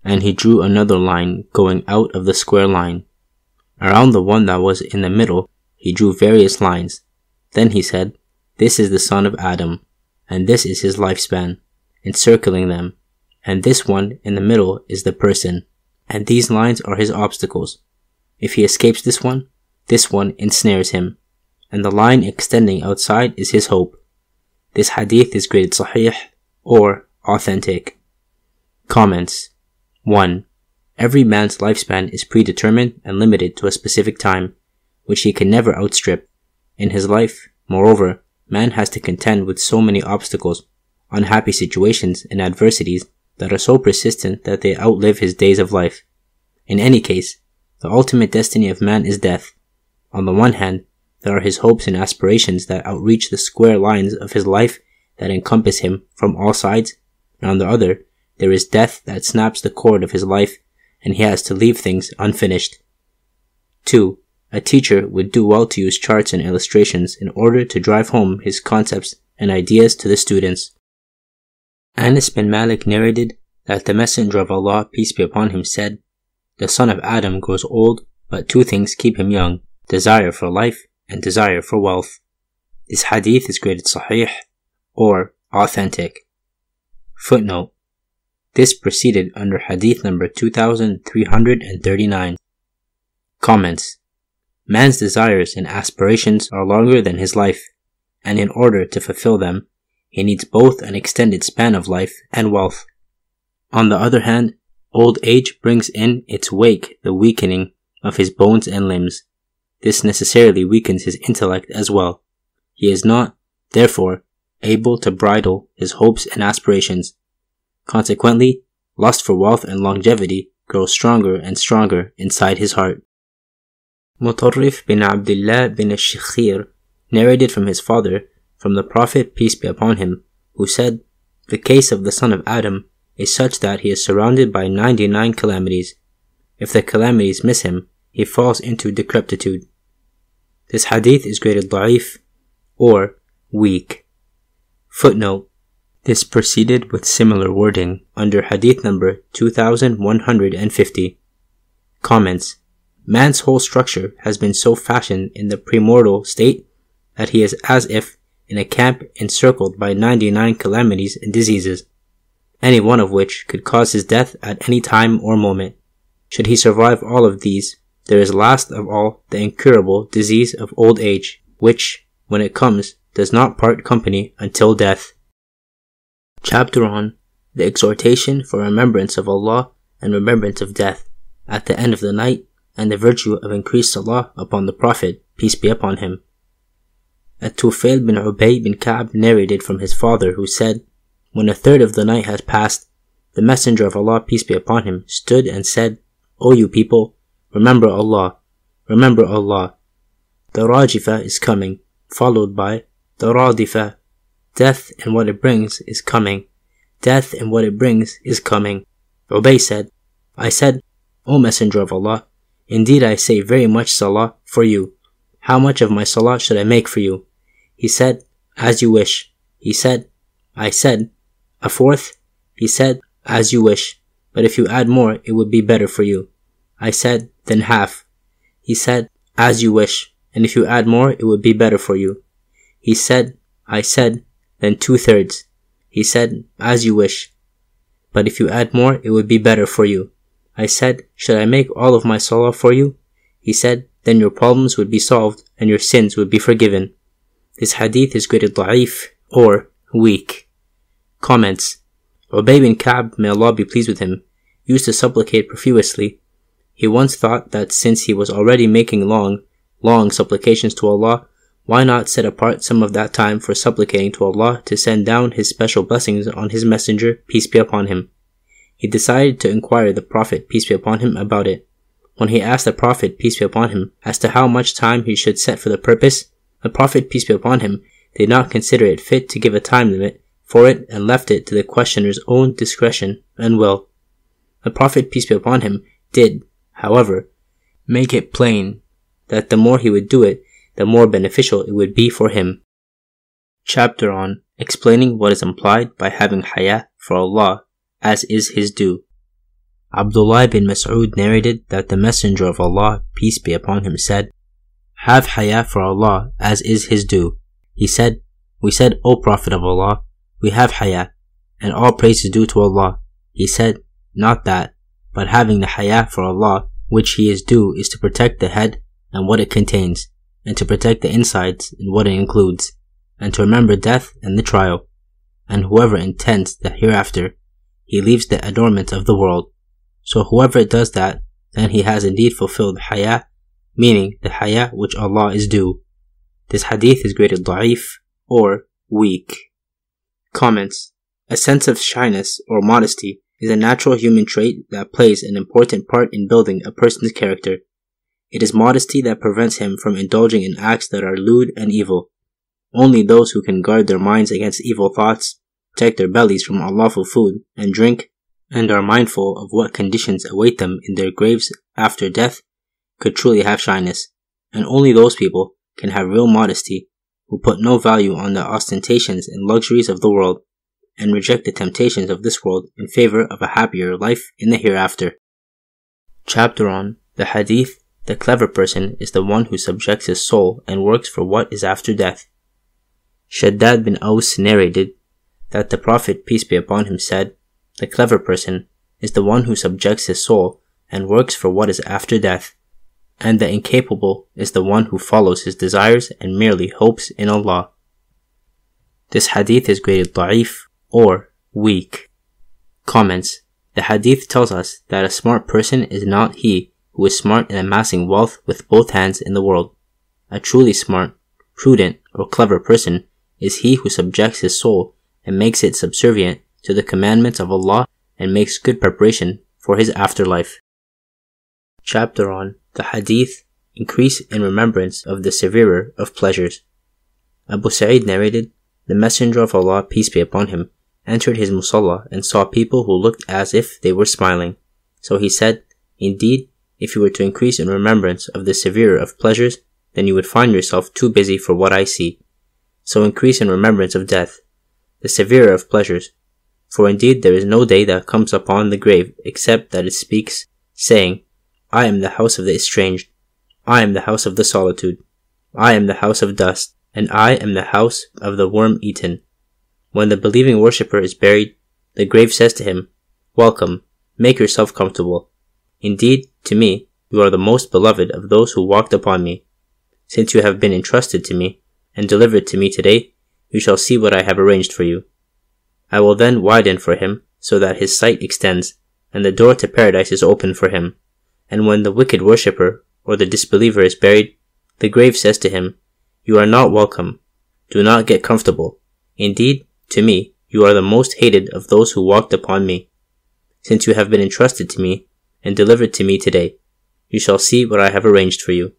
and he drew another line going out of the square line. Around the one that was in the middle he drew various lines. Then he said, This is the son of Adam, and this is his lifespan, encircling them. and this one in the middle is the person, and these lines are his obstacles. If he escapes this one, this one ensnares him, and the line extending outside is his hope. This hadith is graded sahih or authentic. Comments 1. Every man's lifespan is predetermined and limited to a specific time, which he can never outstrip. In his life, moreover, man has to contend with so many obstacles, unhappy situations, and adversities that are so persistent that they outlive his days of life. In any case, the ultimate destiny of man is death. On the one hand, there are his hopes and aspirations that outreach the square lines of his life that encompass him from all sides, and on the other, there is death that snaps the cord of his life and he has to leave things unfinished. 2. A teacher would do well to use charts and illustrations in order to drive home his concepts and ideas to the students. Anas bin Malik narrated that the Messenger of Allah, peace be upon him, said, The son of Adam grows old, but two things keep him young desire for life and desire for wealth. This hadith is graded sahih or authentic. Footnote This proceeded under hadith number 2339. Comments Man's desires and aspirations are longer than his life, and in order to fulfill them, he needs both an extended span of life and wealth. On the other hand, old age brings in its wake the weakening of his bones and limbs. This necessarily weakens his intellect as well. He is not, therefore, able to bridle his hopes and aspirations. Consequently, lust for wealth and longevity grows stronger and stronger inside his heart. Mutarrif bin Abdullah bin al-Shikhir narrated from his father from the Prophet, peace be upon him, who said, The case of the son of Adam is such that he is surrounded by 99 calamities. If the calamities miss him, he falls into decrepitude. This hadith is graded da'if or weak. Footnote. This proceeded with similar wording under hadith number 2150. Comments. Man's whole structure has been so fashioned in the premortal state that he is as if in a camp encircled by 99 calamities and diseases, any one of which could cause his death at any time or moment. Should he survive all of these, there is last of all the incurable disease of old age, which, when it comes, does not part company until death. Chapter on the exhortation for remembrance of Allah and remembrance of death at the end of the night and the virtue of increased salah upon the Prophet, peace be upon him. At-Tufail bin Ubay bin Ka'b narrated from his father who said, When a third of the night has passed, the Messenger of Allah, peace be upon him, stood and said, O you people, remember Allah, remember Allah. The Rajifa is coming, followed by the Radifa. Death and what it brings is coming. Death and what it brings is coming. Ubay said, I said, O Messenger of Allah, indeed I say very much salah for you. How much of my salah should I make for you? He said, As you wish. He said, I said, A fourth? He said, As you wish. But if you add more, it would be better for you. I said, Then half. He said, As you wish. And if you add more, it would be better for you. He said, I said, Then two thirds. He said, As you wish. But if you add more, it would be better for you. I said, Should I make all of my salah for you? He said, Then your problems would be solved and your sins would be forgiven. This hadith is graded da'if or weak. Comments. Ubay bin Ka'b, may Allah be pleased with him, used to supplicate profusely. He once thought that since he was already making long, long supplications to Allah, why not set apart some of that time for supplicating to Allah to send down His special blessings on His messenger, peace be upon him? He decided to inquire the Prophet, peace be upon him, about it. When he asked the Prophet, peace be upon him, as to how much time he should set for the purpose, the Prophet, peace be upon him, did not consider it fit to give a time limit for it and left it to the questioner's own discretion and will. The Prophet, peace be upon him, did, however, make it plain that the more he would do it, the more beneficial it would be for him. Chapter on explaining what is implied by having haya for Allah as is his due. Abdullah bin Mas'ud narrated that the Messenger of Allah, peace be upon him, said, have haya for Allah as is his due. He said, We said, O Prophet of Allah, we have haya, and all praise is due to Allah. He said, Not that, but having the haya for Allah, which he is due, is to protect the head and what it contains, and to protect the insides and what it includes, and to remember death and the trial. And whoever intends the hereafter, he leaves the adornment of the world. So whoever does that, then he has indeed fulfilled haya, meaning the haya which Allah is due. This hadith is graded da'if or weak. Comments A sense of shyness or modesty is a natural human trait that plays an important part in building a person's character. It is modesty that prevents him from indulging in acts that are lewd and evil. Only those who can guard their minds against evil thoughts, protect their bellies from unlawful food and drink, and are mindful of what conditions await them in their graves after death, could truly have shyness. And only those people can have real modesty who put no value on the ostentations and luxuries of the world and reject the temptations of this world in favor of a happier life in the hereafter. Chapter on the Hadith The clever person is the one who subjects his soul and works for what is after death. Shaddad bin Aus narrated that the Prophet, peace be upon him, said, The clever person is the one who subjects his soul and works for what is after death, and the incapable is the one who follows his desires and merely hopes in Allah. This hadith is graded da'if or weak. Comments The hadith tells us that a smart person is not he who is smart in amassing wealth with both hands in the world. A truly smart, prudent, or clever person is he who subjects his soul and makes it subservient to the commandments of Allah and makes good preparation for his afterlife. Chapter on the Hadith Increase in remembrance of the severer of pleasures. Abu Sa'id narrated, The Messenger of Allah, peace be upon him, entered his musalla and saw people who looked as if they were smiling. So he said, Indeed, if you were to increase in remembrance of the severer of pleasures, then you would find yourself too busy for what I see. So increase in remembrance of death, the severer of pleasures. For indeed there is no day that comes upon the grave except that it speaks, saying, I am the house of the estranged, I am the house of the solitude, I am the house of dust, and I am the house of the worm eaten. When the believing worshipper is buried, the grave says to him, Welcome, make yourself comfortable. Indeed, to me, you are the most beloved of those who walked upon me. Since you have been entrusted to me, and delivered to me today, you shall see what I have arranged for you. I will then widen for him, so that his sight extends, and the door to paradise is open for him. And when the wicked worshipper, or the disbeliever is buried, the grave says to him, You are not welcome. Do not get comfortable. Indeed, to me, you are the most hated of those who walked upon me. Since you have been entrusted to me, and delivered to me today, you shall see what I have arranged for you.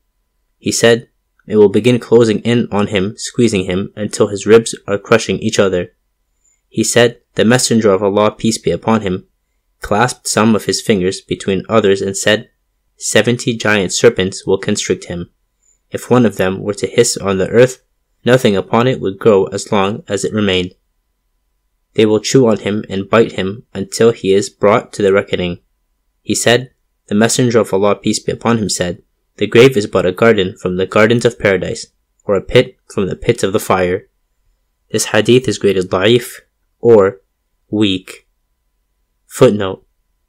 He said, It will begin closing in on him, squeezing him, until his ribs are crushing each other. He said, The Messenger of Allah, peace be upon him, clasped some of his fingers between others and said, Seventy giant serpents will constrict him. If one of them were to hiss on the earth, nothing upon it would grow as long as it remained. They will chew on him and bite him until he is brought to the reckoning. He said, The Messenger of Allah, peace be upon him, said, The grave is but a garden from the gardens of paradise, or a pit from the pits of the fire. This hadith is graded da'if, or weak. Footnote.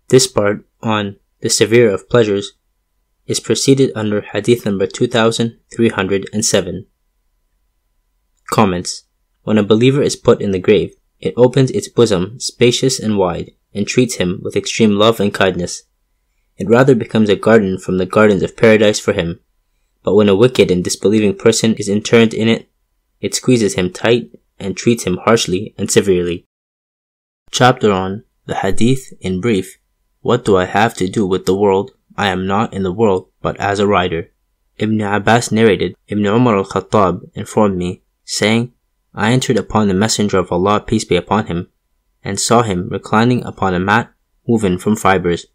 This part on the severe of pleasures is preceded under hadith number 2307. Comments. When a believer is put in the grave, it opens its bosom spacious and wide, and treats him with extreme love and kindness. It rather becomes a garden from the gardens of paradise for him. But when a wicked and disbelieving person is interned in it, it squeezes him tight and treats him harshly and severely. Chapter on the Hadith in brief. What do I have to do with the world? I am not in the world, but as a rider. Ibn Abbas narrated, Ibn Umar al-Khattab informed me, saying, I entered upon the Messenger of Allah, peace be upon him, and saw him reclining upon a mat woven from fibers,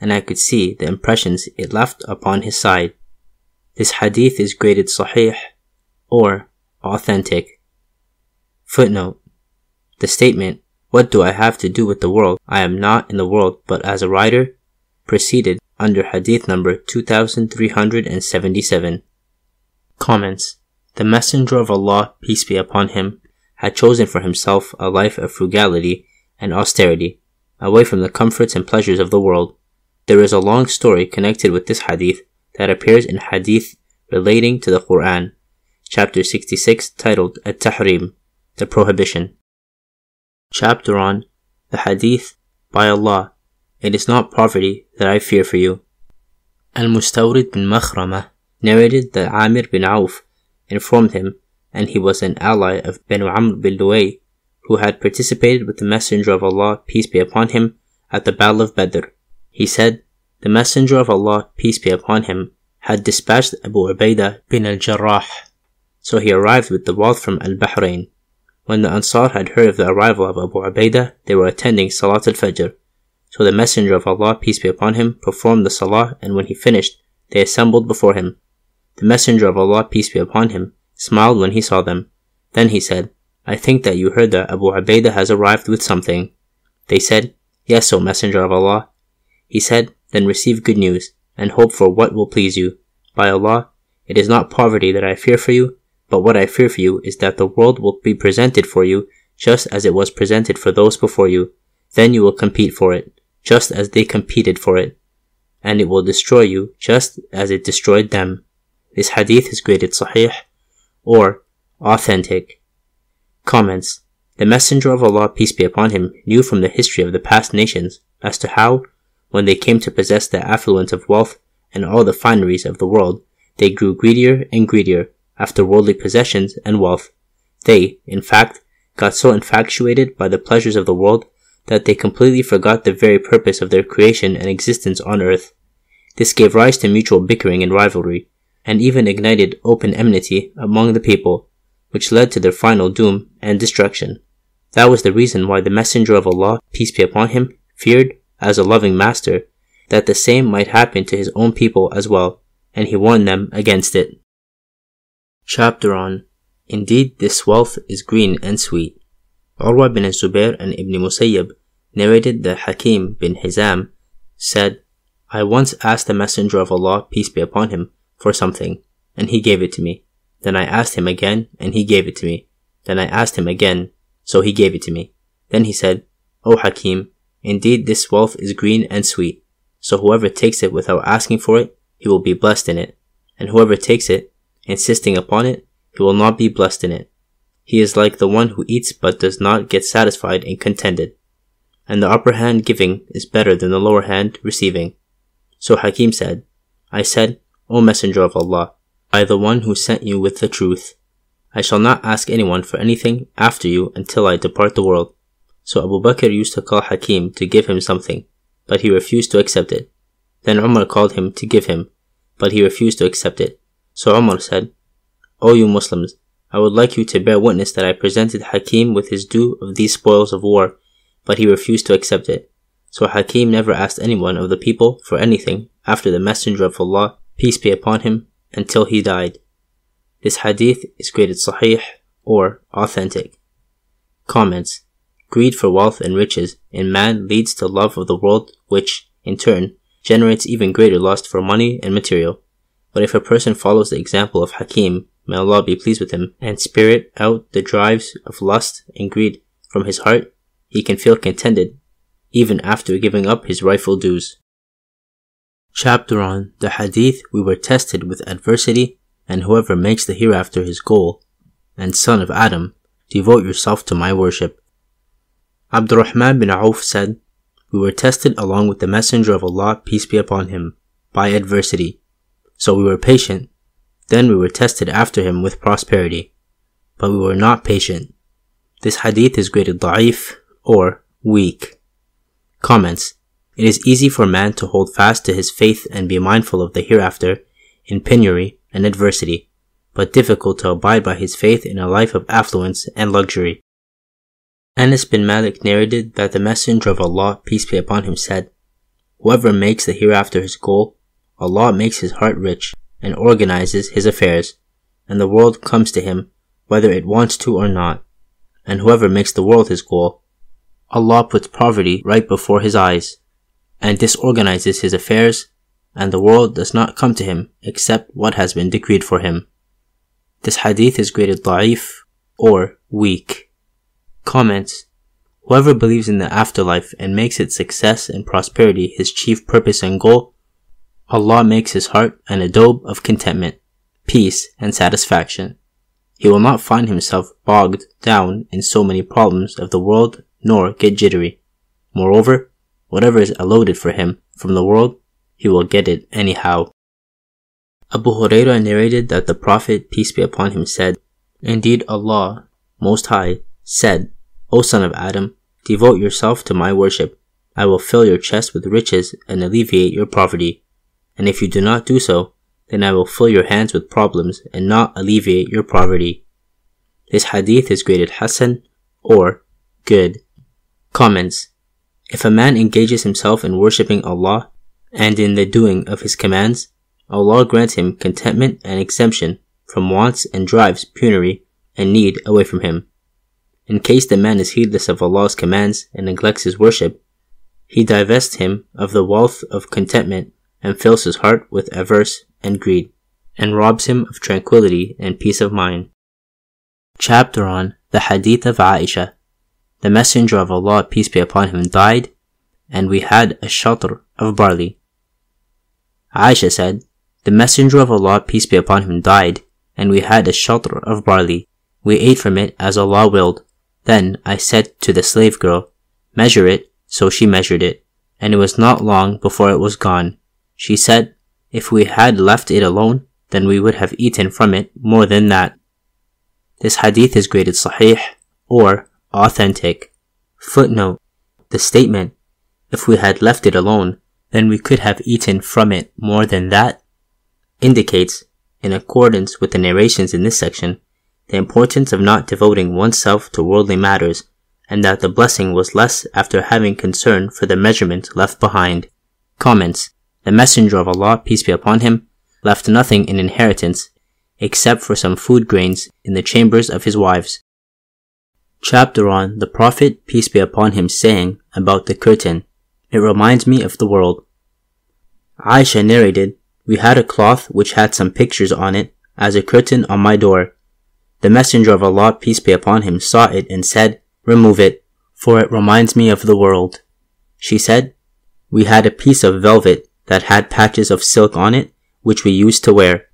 and I could see the impressions it left upon his side. This hadith is graded sahih or authentic. Footnote. The statement, What do I have to do with the world? I am not in the world but as a writer, preceded under hadith number 2377. Comments. The Messenger of Allah, peace be upon him, had chosen for himself a life of frugality and austerity, away from the comforts and pleasures of the world. There is a long story connected with this hadith that appears in hadith relating to the Quran, chapter 66, titled At-Tahrim, the Prohibition. Chapter on the hadith by Allah, it is not poverty that I fear for you. Al-Mustawrid bin Makhrama narrated that Amir bin Auf informed him, and he was an ally of Banu Amr bin Luay, who had participated with the Messenger of Allah, peace be upon him, at the Battle of Badr. He said, The Messenger of Allah, peace be upon him, had dispatched Abu Ubaidah bin al-Jarrah. So he arrived with the wealth from Al-Bahrain. When the Ansar had heard of the arrival of Abu Ubaidah, they were attending Salat al-Fajr. So the Messenger of Allah, peace be upon him, performed the Salah, and when he finished, they assembled before him. The Messenger of Allah, peace be upon him, smiled when he saw them. Then he said, I think that you heard that Abu Ubaidah has arrived with something. They said, Yes, O Messenger of Allah. He said, Then receive good news, and hope for what will please you. By Allah, it is not poverty that I fear for you, but what I fear for you is that the world will be presented for you just as it was presented for those before you. Then you will compete for it, just as they competed for it. And it will destroy you just as it destroyed them. This hadith is graded sahih or authentic. Comments. The Messenger of Allah, peace be upon him, knew from the history of the past nations as to how, when they came to possess the affluence of wealth and all the fineries of the world, they grew greedier and greedier after worldly possessions and wealth. They, in fact, got so infatuated by the pleasures of the world that they completely forgot the very purpose of their creation and existence on earth. This gave rise to mutual bickering and rivalry, and even ignited open enmity among the people, which led to their final doom and destruction. That was the reason why the Messenger of Allah, peace be upon him, feared, as a loving master, that the same might happen to his own people as well, and he warned them against it. Chapter on Indeed, this wealth is green and sweet. Urwa bin Zubair and Ibn Musayyib narrated that Hakim bin Hizam said, I once asked the Messenger of Allah, peace be upon him, for something, and he gave it to me. Then I asked him again, and he gave it to me. Then I asked him again, so he gave it to me. Then he said, O Hakim, indeed this wealth is green and sweet, so whoever takes it without asking for it, he will be blessed in it, and whoever takes it, insisting upon it, he will not be blessed in it. He is like the one who eats but does not get satisfied and contented. And the upper hand giving is better than the lower hand receiving. So Hakim said, I said, O Messenger of Allah, by the one who sent you with the truth, I shall not ask anyone for anything after you until I depart the world. So Abu Bakr used to call Hakim to give him something, but he refused to accept it. Then Umar called him to give him, but he refused to accept it. So Umar said, O you Muslims, I would like you to bear witness that I presented Hakim with his due of these spoils of war, but he refused to accept it. So Hakim never asked anyone of the people for anything after the Messenger of Allah, peace be upon him, until he died. This hadith is graded sahih or authentic. Comments. Greed for wealth and riches in man leads to love of the world, which, in turn, generates even greater lust for money and material. But if a person follows the example of Hakim, may Allah be pleased with him, and spirit out the drives of lust and greed from his heart, he can feel contented, even after giving up his rightful dues. Chapter on the Hadith we were tested with adversity, and whoever makes the hereafter his goal, and son of Adam, devote yourself to my worship. Abdurrahman bin Auf said, We were tested along with the Messenger of Allah, peace be upon him, by adversity so we were patient. Then we were tested after him with prosperity. But we were not patient. This hadith is graded da'if or weak. Comments. It is easy for man to hold fast to his faith and be mindful of the hereafter in penury and adversity, but difficult to abide by his faith in a life of affluence and luxury. Anas bin Malik narrated that the Messenger of Allah, peace be upon him, said, Whoever makes the hereafter his goal Allah makes his heart rich and organizes his affairs, and the world comes to him whether it wants to or not. And whoever makes the world his goal, Allah puts poverty right before his eyes and disorganizes his affairs, and the world does not come to him except what has been decreed for him. This hadith is graded da'if or weak. Comments Whoever believes in the afterlife and makes its success and prosperity his chief purpose and goal, Allah makes his heart an adobe of contentment, peace, and satisfaction. He will not find himself bogged down in so many problems of the world nor get jittery. Moreover, whatever is allotted for him from the world, he will get it anyhow. Abu Hurairah narrated that the Prophet, peace be upon him, said, Indeed Allah, Most High, said, O son of Adam, devote yourself to my worship. I will fill your chest with riches and alleviate your poverty. And if you do not do so, then I will fill your hands with problems and not alleviate your poverty. This hadith is graded Hasan or good. Comments If a man engages himself in worshipping Allah and in the doing of His commands, Allah grants him contentment and exemption from wants and drives penury and need away from him. In case the man is heedless of Allah's commands and neglects his worship, he divests him of the wealth of contentment and fills his heart with avarice and greed, and robs him of tranquility and peace of mind. Chapter on the Hadith of Aisha. The Messenger of Allah, peace be upon him, died, and we had a shatr of barley. Aisha said, The Messenger of Allah, peace be upon him, died, and we had a shatr of barley. We ate from it as Allah willed. Then I said to the slave girl, Measure it. So she measured it, and it was not long before it was gone. She said, If we had left it alone, then we would have eaten from it more than that. This hadith is graded sahih or authentic. Footnote The statement, If we had left it alone, then we could have eaten from it more than that, indicates, in accordance with the narrations in this section, the importance of not devoting oneself to worldly matters, and that the blessing was less after having concern for the measurement left behind. Comments The Messenger of Allah, peace be upon him, left nothing in inheritance except for some food grains in the chambers of his wives. Chapter on the Prophet, peace be upon him, saying about the curtain, It reminds me of the world. Aisha narrated, We had a cloth which had some pictures on it as a curtain on my door. The Messenger of Allah, peace be upon him, saw it and said, Remove it, for it reminds me of the world. She said, We had a piece of velvet that had patches of silk on it, which we used to wear.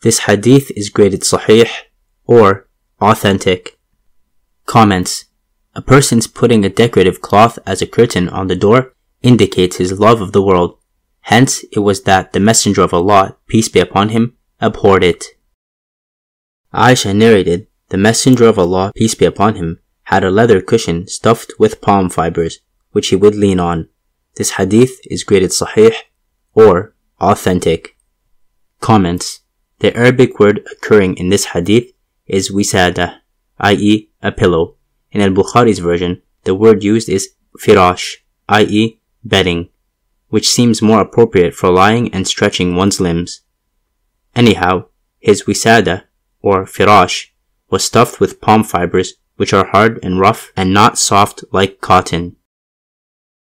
This hadith is graded sahih or authentic. Comments A person's putting a decorative cloth as a curtain on the door indicates his love of the world. Hence, it was that the Messenger of Allah, peace be upon him, abhorred it. Aisha narrated, the Messenger of Allah, peace be upon him, had a leather cushion stuffed with palm fibers, which he would lean on. This hadith is graded sahih or authentic. Comments The Arabic word occurring in this hadith is wisada, i.e. a pillow. In al-Bukhari's version, the word used is firash, i.e. bedding, which seems more appropriate for lying and stretching one's limbs. Anyhow, his wisada or firash, was stuffed with palm fibers, which are hard and rough and not soft like cotton.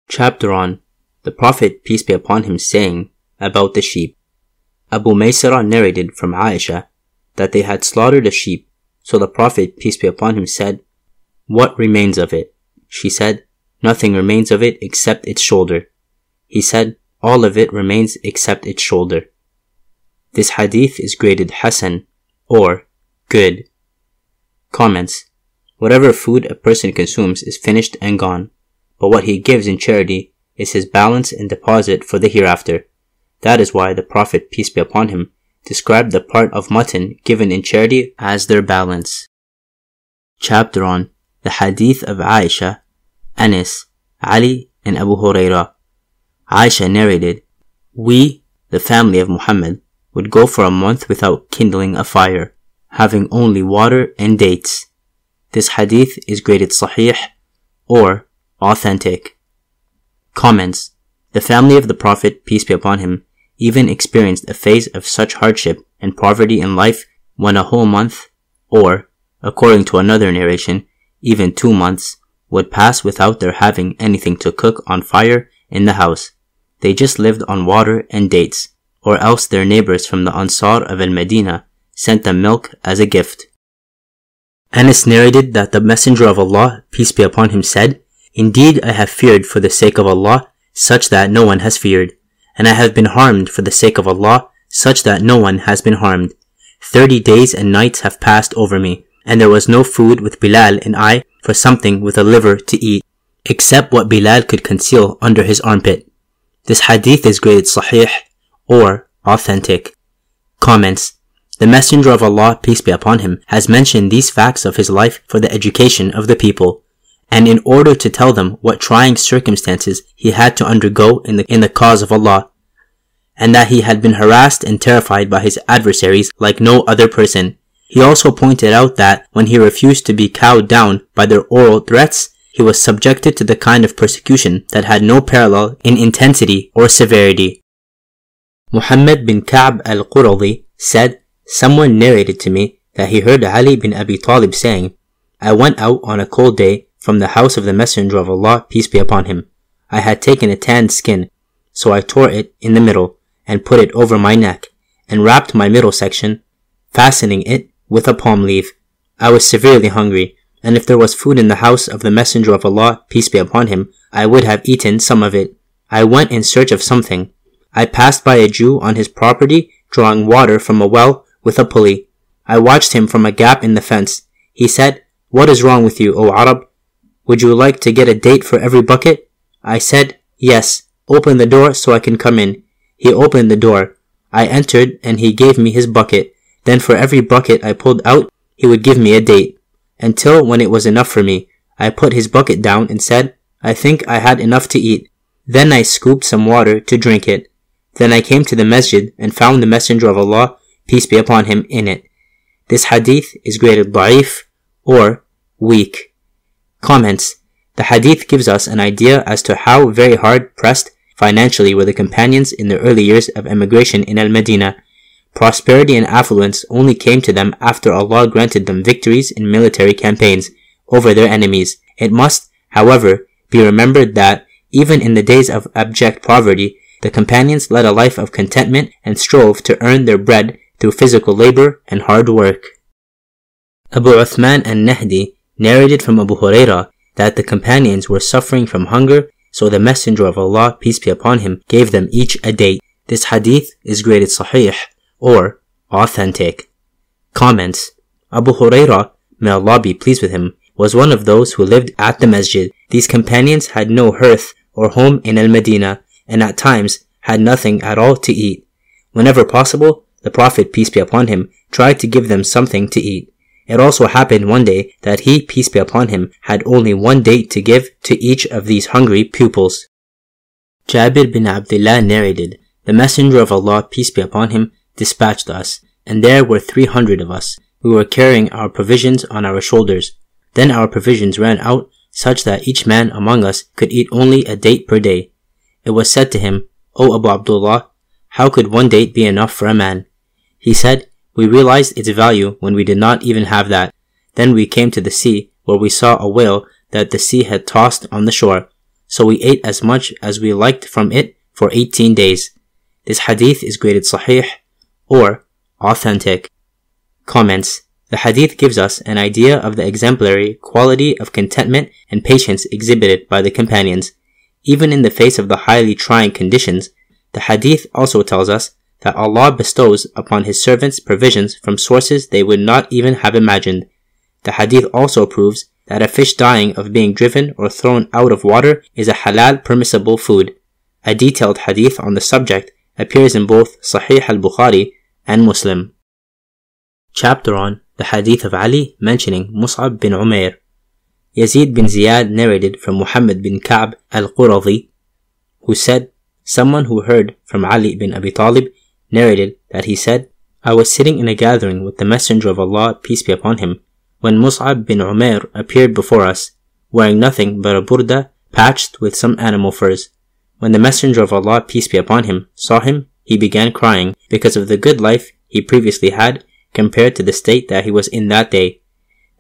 Chapter on the Prophet, peace be upon him, saying about the sheep. Abu Maysara narrated from Aisha that they had slaughtered a sheep, so the Prophet, peace be upon him, said, What remains of it? She said, Nothing remains of it except its shoulder. He said, All of it remains except its shoulder. This hadith is graded Hasan or Good. Comments. Whatever food a person consumes is finished and gone, but what he gives in charity is his balance and deposit for the hereafter. That is why the Prophet, peace be upon him, described the part of mutton given in charity as their balance. Chapter on the Hadith of Aisha, Anas, Ali, and Abu Hurairah. Aisha narrated, We, the family of Muhammad, would go for a month without kindling a fire having only water and dates. This hadith is graded sahih or authentic. Comments The family of the Prophet, peace be upon him, even experienced a phase of such hardship and poverty in life when a whole month, or, according to another narration, even two months, would pass without their having anything to cook on fire in the house. They just lived on water and dates, or else their neighbors from the Ansar of Al-Medina sent them milk as a gift. Anas narrated that the Messenger of Allah, peace be upon him, said, Indeed, I have feared for the sake of Allah such that no one has feared, and I have been harmed for the sake of Allah such that no one has been harmed. Thirty days and nights have passed over me, and there was no food with Bilal and I for something with a liver to eat, except what Bilal could conceal under his armpit. This hadith is graded sahih or authentic. Comments The Messenger of Allah, peace be upon him, has mentioned these facts of his life for the education of the people, and in order to tell them what trying circumstances he had to undergo in the, in the cause of Allah, and that he had been harassed and terrified by his adversaries like no other person. He also pointed out that when he refused to be cowed down by their oral threats, he was subjected to the kind of persecution that had no parallel in intensity or severity. Muhammad bin Ka'b al-Quradi said, Someone narrated to me that he heard Ali bin Abi Talib saying, I went out on a cold day from the house of the Messenger of Allah, peace be upon him. I had taken a tanned skin, so I tore it in the middle and put it over my neck and wrapped my middle section, fastening it with a palm leaf. I was severely hungry, and if there was food in the house of the Messenger of Allah, peace be upon him, I would have eaten some of it. I went in search of something. I passed by a Jew on his property drawing water from a well with a pulley. I watched him from a gap in the fence. He said, What is wrong with you, O Arab? Would you like to get a date for every bucket? I said, Yes. Open the door so I can come in. He opened the door. I entered and he gave me his bucket. Then for every bucket I pulled out, he would give me a date. Until when it was enough for me, I put his bucket down and said, I think I had enough to eat. Then I scooped some water to drink it. Then I came to the masjid and found the Messenger of Allah, peace be upon him, in it. This hadith is graded da'if or weak. Comments. The hadith gives us an idea as to how very hard pressed Financially were the companions in the early years of emigration in Al-Medina. Prosperity and affluence only came to them after Allah granted them victories in military campaigns over their enemies. It must, however, be remembered that even in the days of abject poverty, the companions led a life of contentment and strove to earn their bread through physical labor and hard work. Abu Uthman al-Nahdi narrated from Abu Huraira that the companions were suffering from hunger so the Messenger of Allah, peace be upon him, gave them each a date. This hadith is graded sahih or authentic. Comments Abu Huraira, may Allah be pleased with him, was one of those who lived at the masjid. These companions had no hearth or home in Al-Medina and at times had nothing at all to eat. Whenever possible, the Prophet, peace be upon him, tried to give them something to eat. It also happened one day that he, peace be upon him, had only one date to give to each of these hungry pupils. Jabir bin Abdullah narrated, The Messenger of Allah, peace be upon him, dispatched us, and there were three hundred of us. We were carrying our provisions on our shoulders. Then our provisions ran out, such that each man among us could eat only a date per day. It was said to him, O Abu Abdullah, how could one date be enough for a man? He said, we realized its value when we did not even have that. Then we came to the sea, where we saw a whale that the sea had tossed on the shore. So we ate as much as we liked from it for 18 days. This hadith is graded sahih or authentic. Comments. The hadith gives us an idea of the exemplary quality of contentment and patience exhibited by the companions. Even in the face of the highly trying conditions, the hadith also tells us that Allah bestows upon His servants provisions from sources they would not even have imagined. The hadith also proves that a fish dying of being driven or thrown out of water is a halal permissible food. A detailed hadith on the subject appears in both Sahih al-Bukhari and Muslim. Chapter on the hadith of Ali mentioning Mus'ab bin Umair. Yazid bin Ziyad narrated from Muhammad bin Ka'b al-Quradi, who said, Someone who heard from Ali bin Abi Talib narrated that he said, I was sitting in a gathering with the Messenger of Allah, peace be upon him, when Mus'ab bin Umair appeared before us, wearing nothing but a burda patched with some animal furs. When the Messenger of Allah, peace be upon him, saw him, he began crying because of the good life he previously had compared to the state that he was in that day.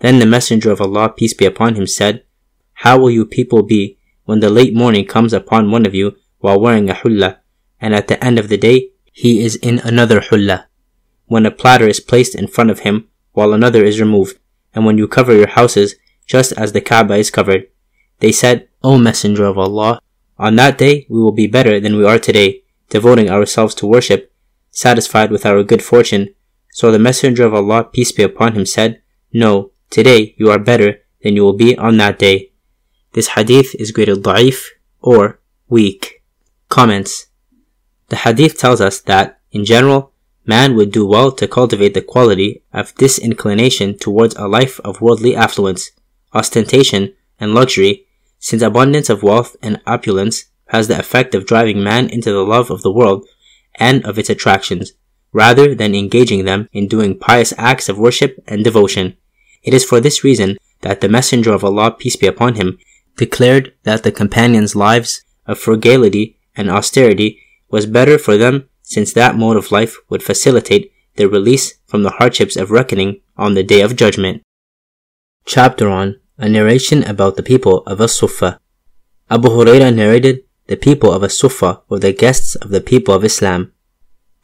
Then the Messenger of Allah, peace be upon him, said, How will you people be when the late morning comes upon one of you while wearing a hulla, and at the end of the day he is in another hulla. When a platter is placed in front of him, while another is removed, and when you cover your houses, just as the Kaaba is covered. They said, O Messenger of Allah, on that day we will be better than we are today, devoting ourselves to worship, satisfied with our good fortune. So the Messenger of Allah, peace be upon him, said, No, today you are better than you will be on that day. This hadith is graded da'if or weak. Comments. The hadith tells us that, in general, man would do well to cultivate the quality of disinclination towards a life of worldly affluence, ostentation, and luxury, since abundance of wealth and opulence has the effect of driving man into the love of the world and of its attractions, rather than engaging them in doing pious acts of worship and devotion. It is for this reason that the Messenger of Allah, peace be upon him, declared that the companions' lives of frugality and austerity was better for them since that mode of life would facilitate their release from the hardships of reckoning on the day of judgment. Chapter on a narration about the people of As-Suffah. Abu Huraira narrated, the people of As-Suffah were the guests of the people of Islam.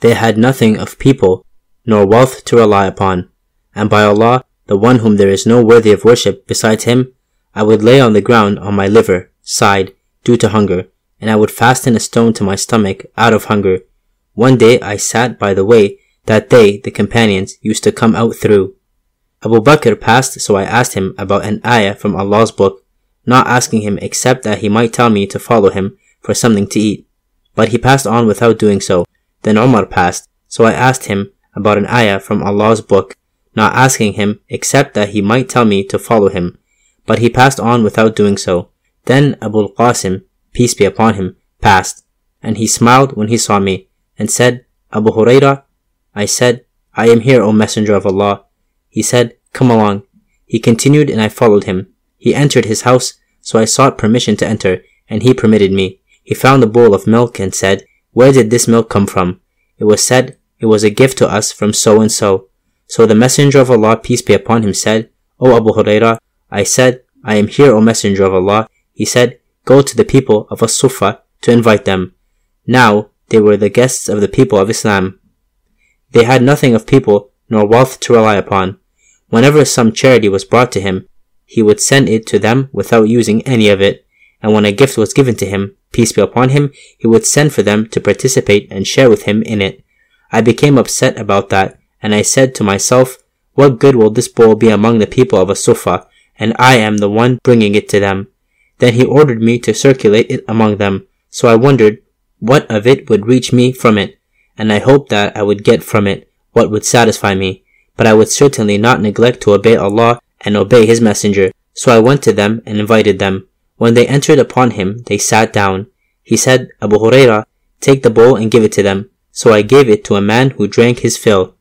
They had nothing of people, nor wealth to rely upon, and by Allah, the one whom there is no worthy of worship besides him, I would lay on the ground on my liver, side, due to hunger, and I would fasten a stone to my stomach out of hunger. One day I sat by the way that they, the companions, used to come out through. Abu Bakr passed, so I asked him about an ayah from Allah's book, not asking him except that he might tell me to follow him for something to eat. But he passed on without doing so. Then Umar passed, so I asked him about an ayah from Allah's book, not asking him except that he might tell me to follow him. But he passed on without doing so. Then Abu al-Qasim, peace be upon him, passed, and he smiled when he saw me, and said, Abu Huraira, I said, I am here, O Messenger of Allah. He said, Come along. He continued and I followed him. He entered his house, so I sought permission to enter, and he permitted me. He found a bowl of milk and said, Where did this milk come from? It was said, It was a gift to us from so and so. So the Messenger of Allah, peace be upon him, said, O Abu Huraira, I said, I am here, O Messenger of Allah. He said, Go to the people of As-Suffah to invite them. Now they were the guests of the people of Islam. They had nothing of people nor wealth to rely upon. Whenever some charity was brought to him, he would send it to them without using any of it, and when a gift was given to him, peace be upon him, he would send for them to participate and share with him in it. I became upset about that, and I said to myself, what good will this bowl be among the people of As-Suffah, and I am the one bringing it to them? Then he ordered me to circulate it among them, so I wondered what of it would reach me from it, and I hoped that I would get from it what would satisfy me, but I would certainly not neglect to obey Allah and obey His Messenger. So I went to them and invited them. When they entered upon him, they sat down. He said, Abu Huraira, take the bowl and give it to them. So I gave it to a man who drank his fill.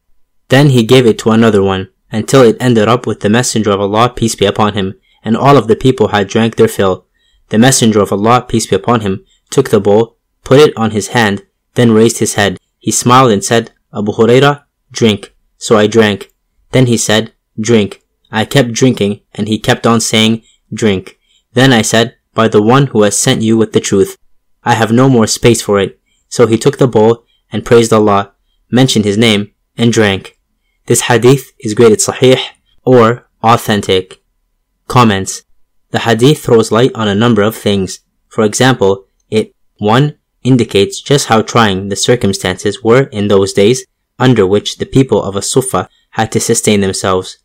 Then he gave it to another one, until it ended up with the Messenger of Allah, peace be upon him, and all of the people had drank their fill. The Messenger of Allah, peace be upon him, took the bowl, put it on his hand, then raised his head. He smiled and said, Abu Huraira, drink. So I drank. Then he said, drink. I kept drinking, and he kept on saying, drink. Then I said, by the one who has sent you with the truth, I have no more space for it. So he took the bowl and praised Allah, mentioned his name, and drank. This hadith is graded sahih or authentic. Comments. The hadith throws light on a number of things. For example, it 1 indicates just how trying the circumstances were in those days under which the people of As-Suffah had to sustain themselves.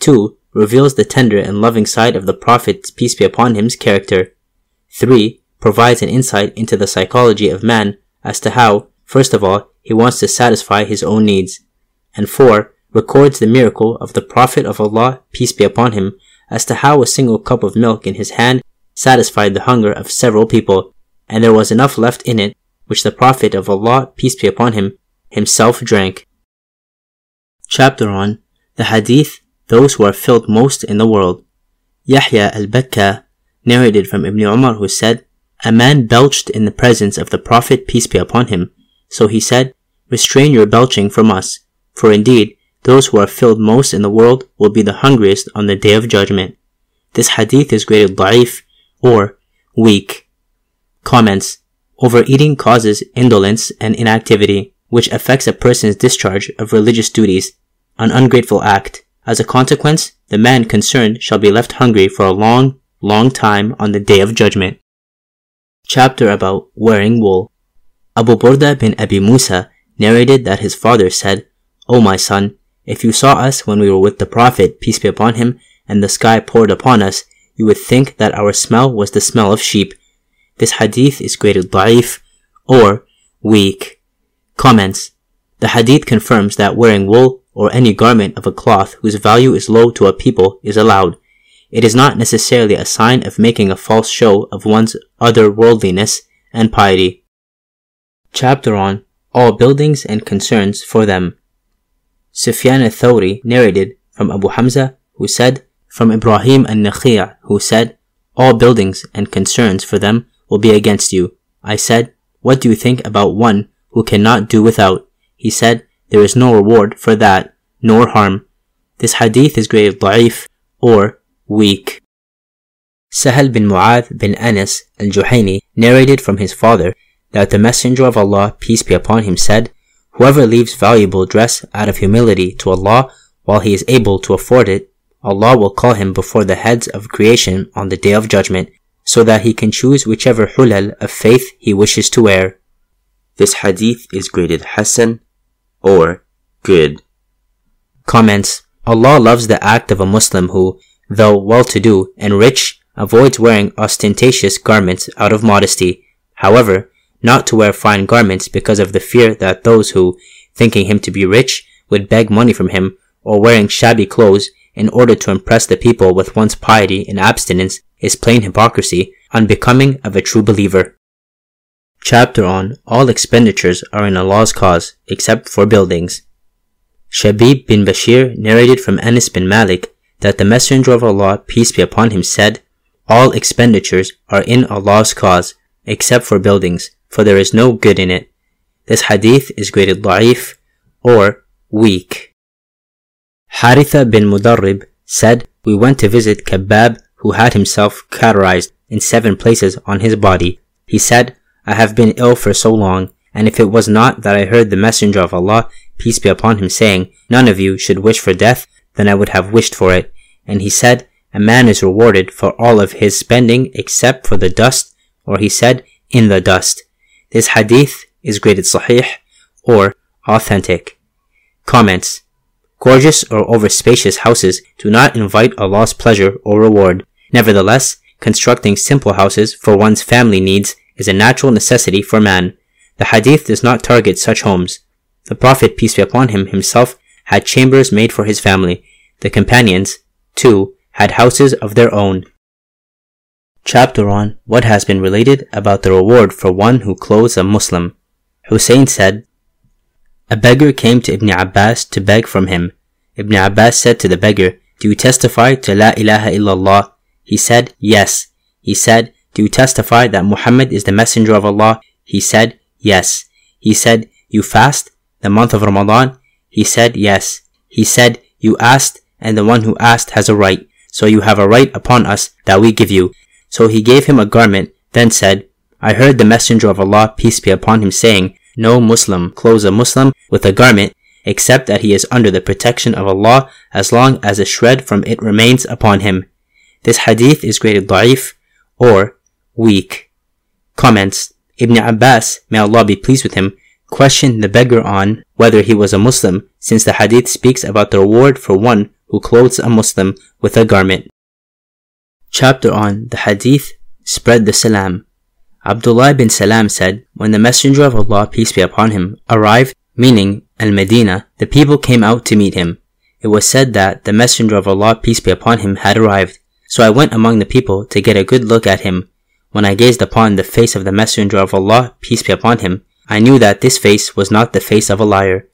2. Reveals the tender and loving side of the Prophet's peace be upon him's character. 3. Provides an insight into the psychology of man as to how, first of all, he wants to satisfy his own needs. And 4. Records the miracle of the Prophet of Allah, peace be upon him, as to how a single cup of milk in his hand satisfied the hunger of several people, and there was enough left in it, which the Prophet of Allah, peace be upon him, himself drank. Chapter on the Hadith, those who are filled most in the world. Yahya al-Bakka narrated from Ibn Umar who said, A man belched in the presence of the Prophet, peace be upon him. So he said, Restrain your belching from us, for indeed, those who are filled most in the world will be the hungriest on the day of judgment. This hadith is graded da'if or weak. Comments. Overeating causes indolence and inactivity, which affects a person's discharge of religious duties, an ungrateful act. As a consequence, the man concerned shall be left hungry for a long, long time on the day of judgment. Chapter about wearing wool. Abu Burda bin Abi Musa narrated that his father said, O my son, if you saw us when we were with the Prophet, peace be upon him, and the sky poured upon us, you would think that our smell was the smell of sheep. This hadith is graded da'if or weak. Comments. The hadith confirms that wearing wool or any garment of a cloth whose value is low to a people is allowed. It is not necessarily a sign of making a false show of one's otherworldliness and piety. Chapter on All Buildings and Concerns for Them. Sufyan al-Thawri narrated from Abu Hamza who said, from Ibrahim al-Nakhi' who said, All buildings and concerns for them will be against you. I said, What do you think about one who cannot do without? He said, There is no reward for that, nor harm. This hadith is graded da'if or weak. Sahal bin Mu'adh bin Anas al-Juhayni narrated from his father that the Messenger of Allah, peace be upon him, said, Whoever leaves valuable dress out of humility to Allah while he is able to afford it, Allah will call him before the heads of creation on the day of judgment, so that he can choose whichever hulal of faith he wishes to wear. This hadith is graded Hasan or good. Comments Allah loves the act of a Muslim who, though well-to-do and rich, avoids wearing ostentatious garments out of modesty. However, not to wear fine garments because of the fear that those who, thinking him to be rich, would beg money from him, or wearing shabby clothes, in order to impress the people with one's piety and abstinence is plain hypocrisy, unbecoming of a true believer. Chapter on All expenditures are in Allah's cause, except for buildings. Shabib bin Bashir narrated from Anas bin Malik that the Messenger of Allah, peace be upon him, said, All expenditures are in Allah's cause, except for buildings, for there is no good in it. This hadith is graded da'if or weak. Haritha bin Mudarrib said, We went to visit Khabbab who had himself cauterized in seven places on his body. He said, I have been ill for so long, and if it was not that I heard the Messenger of Allah, peace be upon him, saying, None of you should wish for death, then I would have wished for it. And he said, A man is rewarded for all of his spending except for the dust, or he said, in the dust. This hadith is graded sahih or authentic. Comments Gorgeous or over spacious houses do not invite Allah's pleasure or reward. Nevertheless, constructing simple houses for one's family needs is a natural necessity for man. The hadith does not target such homes. The Prophet, peace be upon him, himself had chambers made for his family. The companions, too, had houses of their own. Chapter on what has been related about the reward for one who clothes a Muslim. Hussein said, a beggar came to Ibn Abbas to beg from him. Ibn Abbas said to the beggar, Do you testify to La ilaha illallah? He said, Yes. He said, Do you testify that Muhammad is the messenger of Allah? He said, Yes. He said, You fast the month of Ramadan? He said, Yes. He said, You asked, and the one who asked has a right. So you have a right upon us that we give you. So he gave him a garment, then said, I heard the messenger of Allah, peace be upon him, saying, no Muslim clothes a Muslim with a garment except that he is under the protection of Allah as long as a shred from it remains upon him. This hadith is graded da'if or weak. Comments Ibn Abbas, may Allah be pleased with him, questioned the beggar on whether he was a Muslim since the hadith speaks about the reward for one who clothes a Muslim with a garment. Chapter on the hadith spread the salam. Abdullah bin Salam said, When the Messenger of Allah, peace be upon him, arrived, meaning Al-Medina, the people came out to meet him. It was said that the Messenger of Allah, peace be upon him, had arrived. So I went among the people to get a good look at him. When I gazed upon the face of the Messenger of Allah, peace be upon him, I knew that this face was not the face of a liar.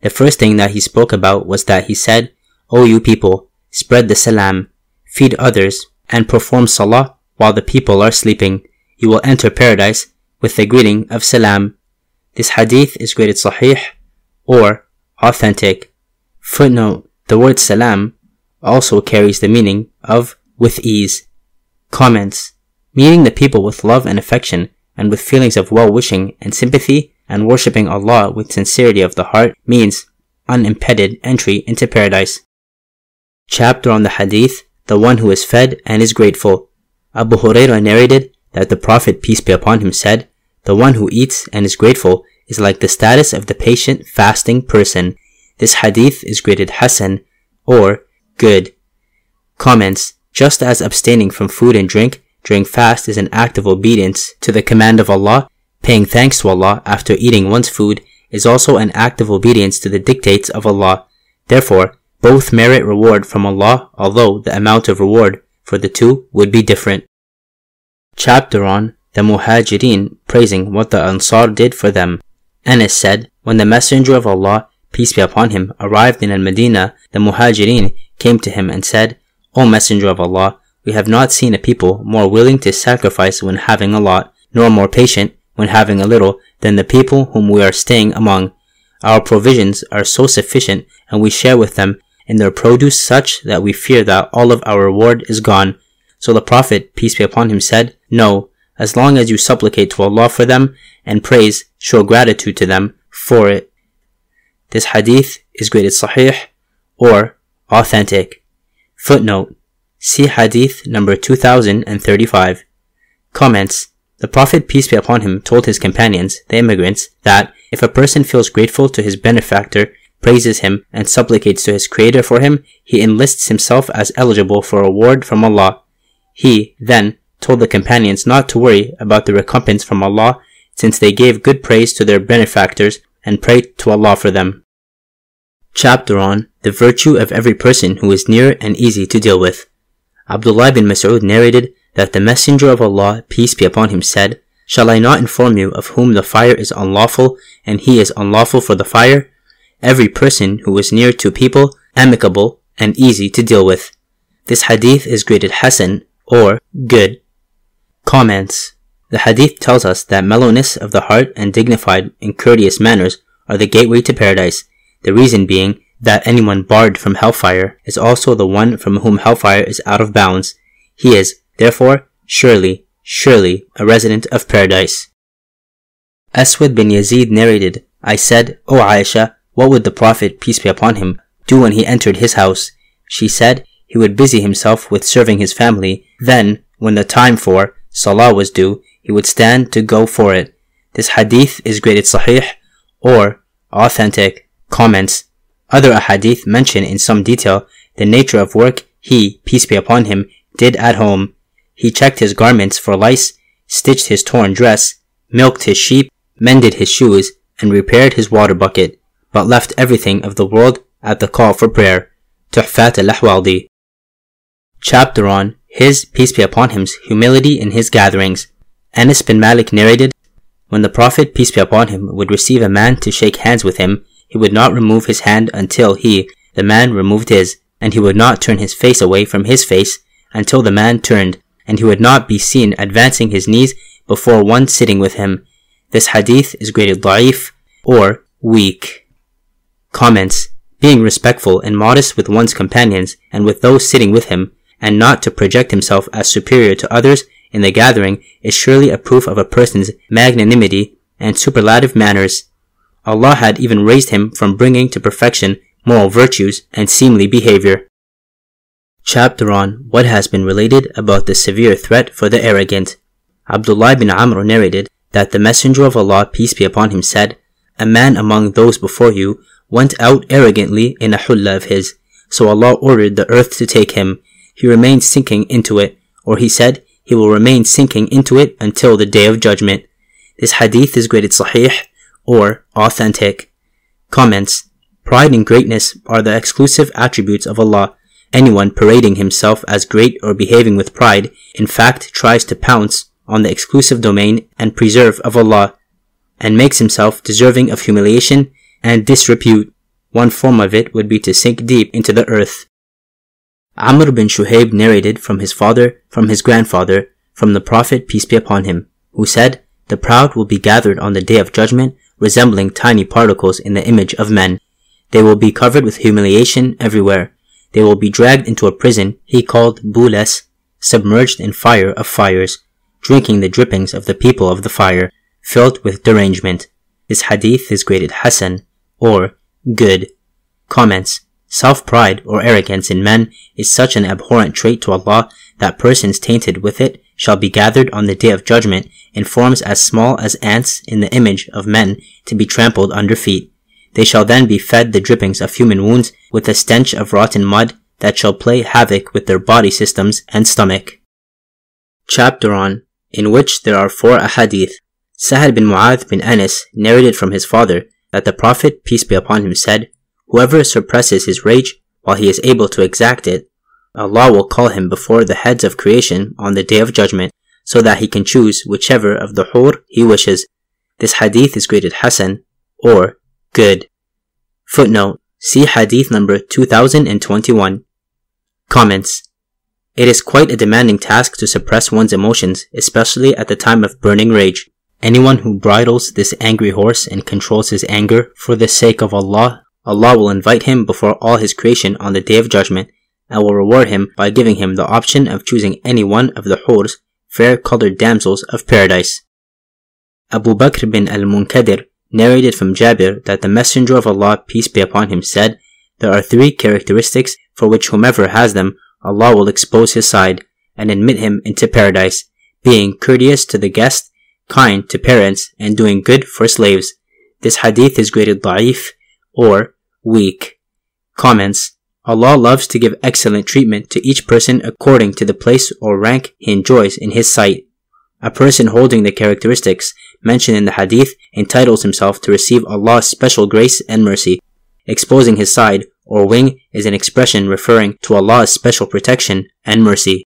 The first thing that he spoke about was that he said, O you people, spread the salam, feed others, and perform salah while the people are sleeping you will enter paradise with the greeting of salam. This hadith is graded sahih or authentic. Footnote, the word salam also carries the meaning of with ease. Comments, meeting the people with love and affection and with feelings of well-wishing and sympathy and worshipping Allah with sincerity of the heart means unimpeded entry into paradise. Chapter on the Hadith, the one who is fed and is grateful. Abu Hurairah narrated that the Prophet, peace be upon him, said, The one who eats and is grateful is like the status of the patient fasting person. This hadith is graded Hasan or good. Comments Just as abstaining from food and drink during fast is an act of obedience to the command of Allah, paying thanks to Allah after eating one's food is also an act of obedience to the dictates of Allah. Therefore, both merit reward from Allah, although the amount of reward for the two would be different. Chapter on the Muhajirin praising what the Ansar did for them. Anas said, When the Messenger of Allah, peace be upon him, arrived in Al-Medina, the Muhajirin came to him and said, O Messenger of Allah, we have not seen a people more willing to sacrifice when having a lot, nor more patient when having a little than the people whom we are staying among. Our provisions are so sufficient and we share with them in their produce such that we fear that all of our reward is gone. So the Prophet, peace be upon him, said, No, as long as you supplicate to Allah for them and praise, show gratitude to them for it. This hadith is graded sahih or authentic. Footnote. See hadith number 2035. Comments. The Prophet, peace be upon him, told his companions, the immigrants, that if a person feels grateful to his benefactor, praises him, and supplicates to his Creator for him, he enlists himself as eligible for reward from Allah. He, then, told the companions not to worry about the recompense from Allah, since they gave good praise to their benefactors and prayed to Allah for them. Chapter on the virtue of every person who is near and easy to deal with. Abdullah bin Mas'ud narrated that the Messenger of Allah, peace be upon him, said, Shall I not inform you of whom the fire is unlawful, and he is unlawful for the fire? Every person who is near to people, amicable, and easy to deal with. This hadith is graded Hasan, or good. Comments. The hadith tells us that mellowness of the heart and dignified and courteous manners are the gateway to paradise, the reason being that anyone barred from hellfire is also the one from whom hellfire is out of bounds. He is, Therefore, surely, surely, a resident of paradise. Aswad bin Yazid narrated, I said, O Aisha, what would the Prophet, peace be upon him, do when he entered his house? She said, he would busy himself with serving his family. Then, when the time for Salah was due, he would stand to go for it. This hadith is graded sahih or authentic. Comments. Other ahadith mention in some detail the nature of work he, peace be upon him, did at home. He checked his garments for lice, stitched his torn dress, milked his sheep, mended his shoes, and repaired his water bucket, but left everything of the world at the call for prayer. Tuhfat al-Ahwadi. Chapter on His, peace be upon him's, humility in his gatherings. Anas bin Malik narrated, When the Prophet, peace be upon him, would receive a man to shake hands with him, he would not remove his hand until he, the man, removed his, and he would not turn his face away from his face until the man turned, and he would not be seen advancing his knees before one sitting with him. This hadith is graded da'if or weak. Comments. Being respectful and modest with one's companions and with those sitting with him, and not to project himself as superior to others in the gathering is surely a proof of a person's magnanimity and superlative manners. Allah had even raised him from bringing to perfection moral virtues and seemly behavior chapter on what has been related about the severe threat for the arrogant. Abdullah bin Amr narrated that the Messenger of Allah, peace be upon him, said, A man among those before you went out arrogantly in a hulla of his, so Allah ordered the earth to take him. He remained sinking into it, or he said, he will remain sinking into it until the day of judgment. This hadith is graded sahih or authentic. Comments. Pride and greatness are the exclusive attributes of Allah Anyone parading himself as great or behaving with pride, in fact, tries to pounce on the exclusive domain and preserve of Allah, and makes himself deserving of humiliation and disrepute. One form of it would be to sink deep into the earth. Amr bin Shu'aib narrated from his father, from his grandfather, from the Prophet, peace be upon him, who said, The proud will be gathered on the day of judgment, resembling tiny particles in the image of men. They will be covered with humiliation everywhere they will be dragged into a prison he called Bulas, submerged in fire of fires, drinking the drippings of the people of the fire, filled with derangement. This hadith is graded Hasan, or good. Comments. Self-pride or arrogance in men is such an abhorrent trait to Allah that persons tainted with it shall be gathered on the day of judgment in forms as small as ants in the image of men to be trampled under feet. They shall then be fed the drippings of human wounds with a stench of rotten mud that shall play havoc with their body systems and stomach. Chapter on, in which there are four ahadith. Sahad bin Mu'adh bin Anas narrated from his father that the Prophet, peace be upon him, said, Whoever suppresses his rage while he is able to exact it, Allah will call him before the heads of creation on the day of judgment so that he can choose whichever of the hur he wishes. This hadith is graded Hasan or good. Footnote See hadith number 2021. Comments It is quite a demanding task to suppress one's emotions, especially at the time of burning rage. Anyone who bridles this angry horse and controls his anger for the sake of Allah, Allah will invite him before all his creation on the day of judgment and will reward him by giving him the option of choosing any one of the hurs, fair-colored damsels of paradise. Abu Bakr bin al-Munkadir narrated from Jabir that the Messenger of Allah, peace be upon him, said, There are three characteristics for which whomever has them, Allah will expose his side and admit him into paradise, being courteous to the guest, kind to parents, and doing good for slaves. This hadith is graded da'if or weak. Comments Allah loves to give excellent treatment to each person according to the place or rank he enjoys in His sight. A person holding the characteristics mentioned in the hadith entitles himself to receive Allah's special grace and mercy. Exposing his side or wing is an expression referring to Allah's special protection and mercy.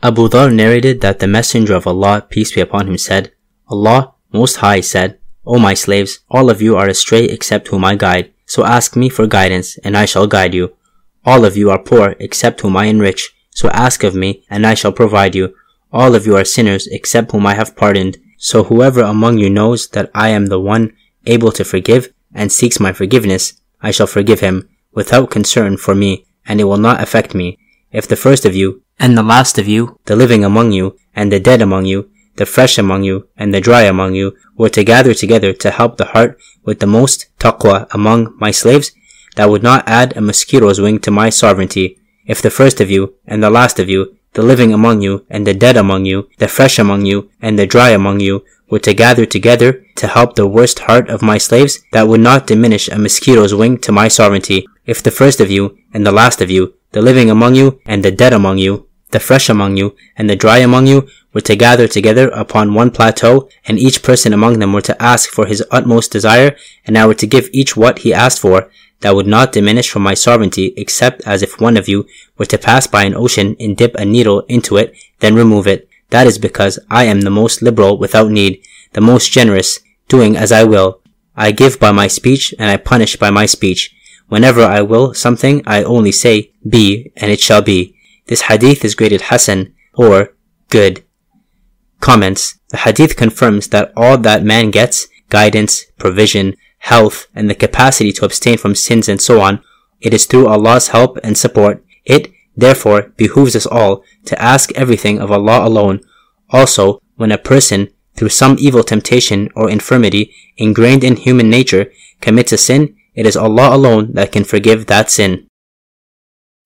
Abu Dhar narrated that the Messenger of Allah, peace be upon him, said, Allah, Most High, said, O my slaves, all of you are astray except whom I guide. So ask me for guidance, and I shall guide you. All of you are poor, except whom I enrich. So ask of me, and I shall provide you. All of you are sinners, except whom I have pardoned. So whoever among you knows that I am the one able to forgive, and seeks my forgiveness, I shall forgive him, without concern for me, and it will not affect me. If the first of you, and the last of you, the living among you, and the dead among you, the fresh among you, and the dry among you, were to gather together to help the heart with the most taqwa among my slaves, that would not add a mosquito's wing to my sovereignty. If the first of you, and the last of you, the living among you, and the dead among you, the fresh among you, and the dry among you, were to gather together to help the worst heart of my slaves, that would not diminish a mosquito's wing to my sovereignty. If the first of you, and the last of you, the living among you, and the dead among you, the fresh among you, and the dry among you, were to gather together upon one plateau, and each person among them were to ask for his utmost desire, and I were to give each what he asked for, that would not diminish from my sovereignty, except as if one of you were to pass by an ocean and dip a needle into it, then remove it. That is because I am the most liberal without need, the most generous, doing as I will. I give by my speech, and I punish by my speech. Whenever I will something, I only say, be, and it shall be. This hadith is graded Hasan, or good. Comments The hadith confirms that all that man gets, guidance, provision, health, and the capacity to abstain from sins and so on, it is through Allah's help and support. It, therefore, behooves us all to ask everything of Allah alone. Also, when a person, through some evil temptation or infirmity ingrained in human nature, commits a sin, it is Allah alone that can forgive that sin.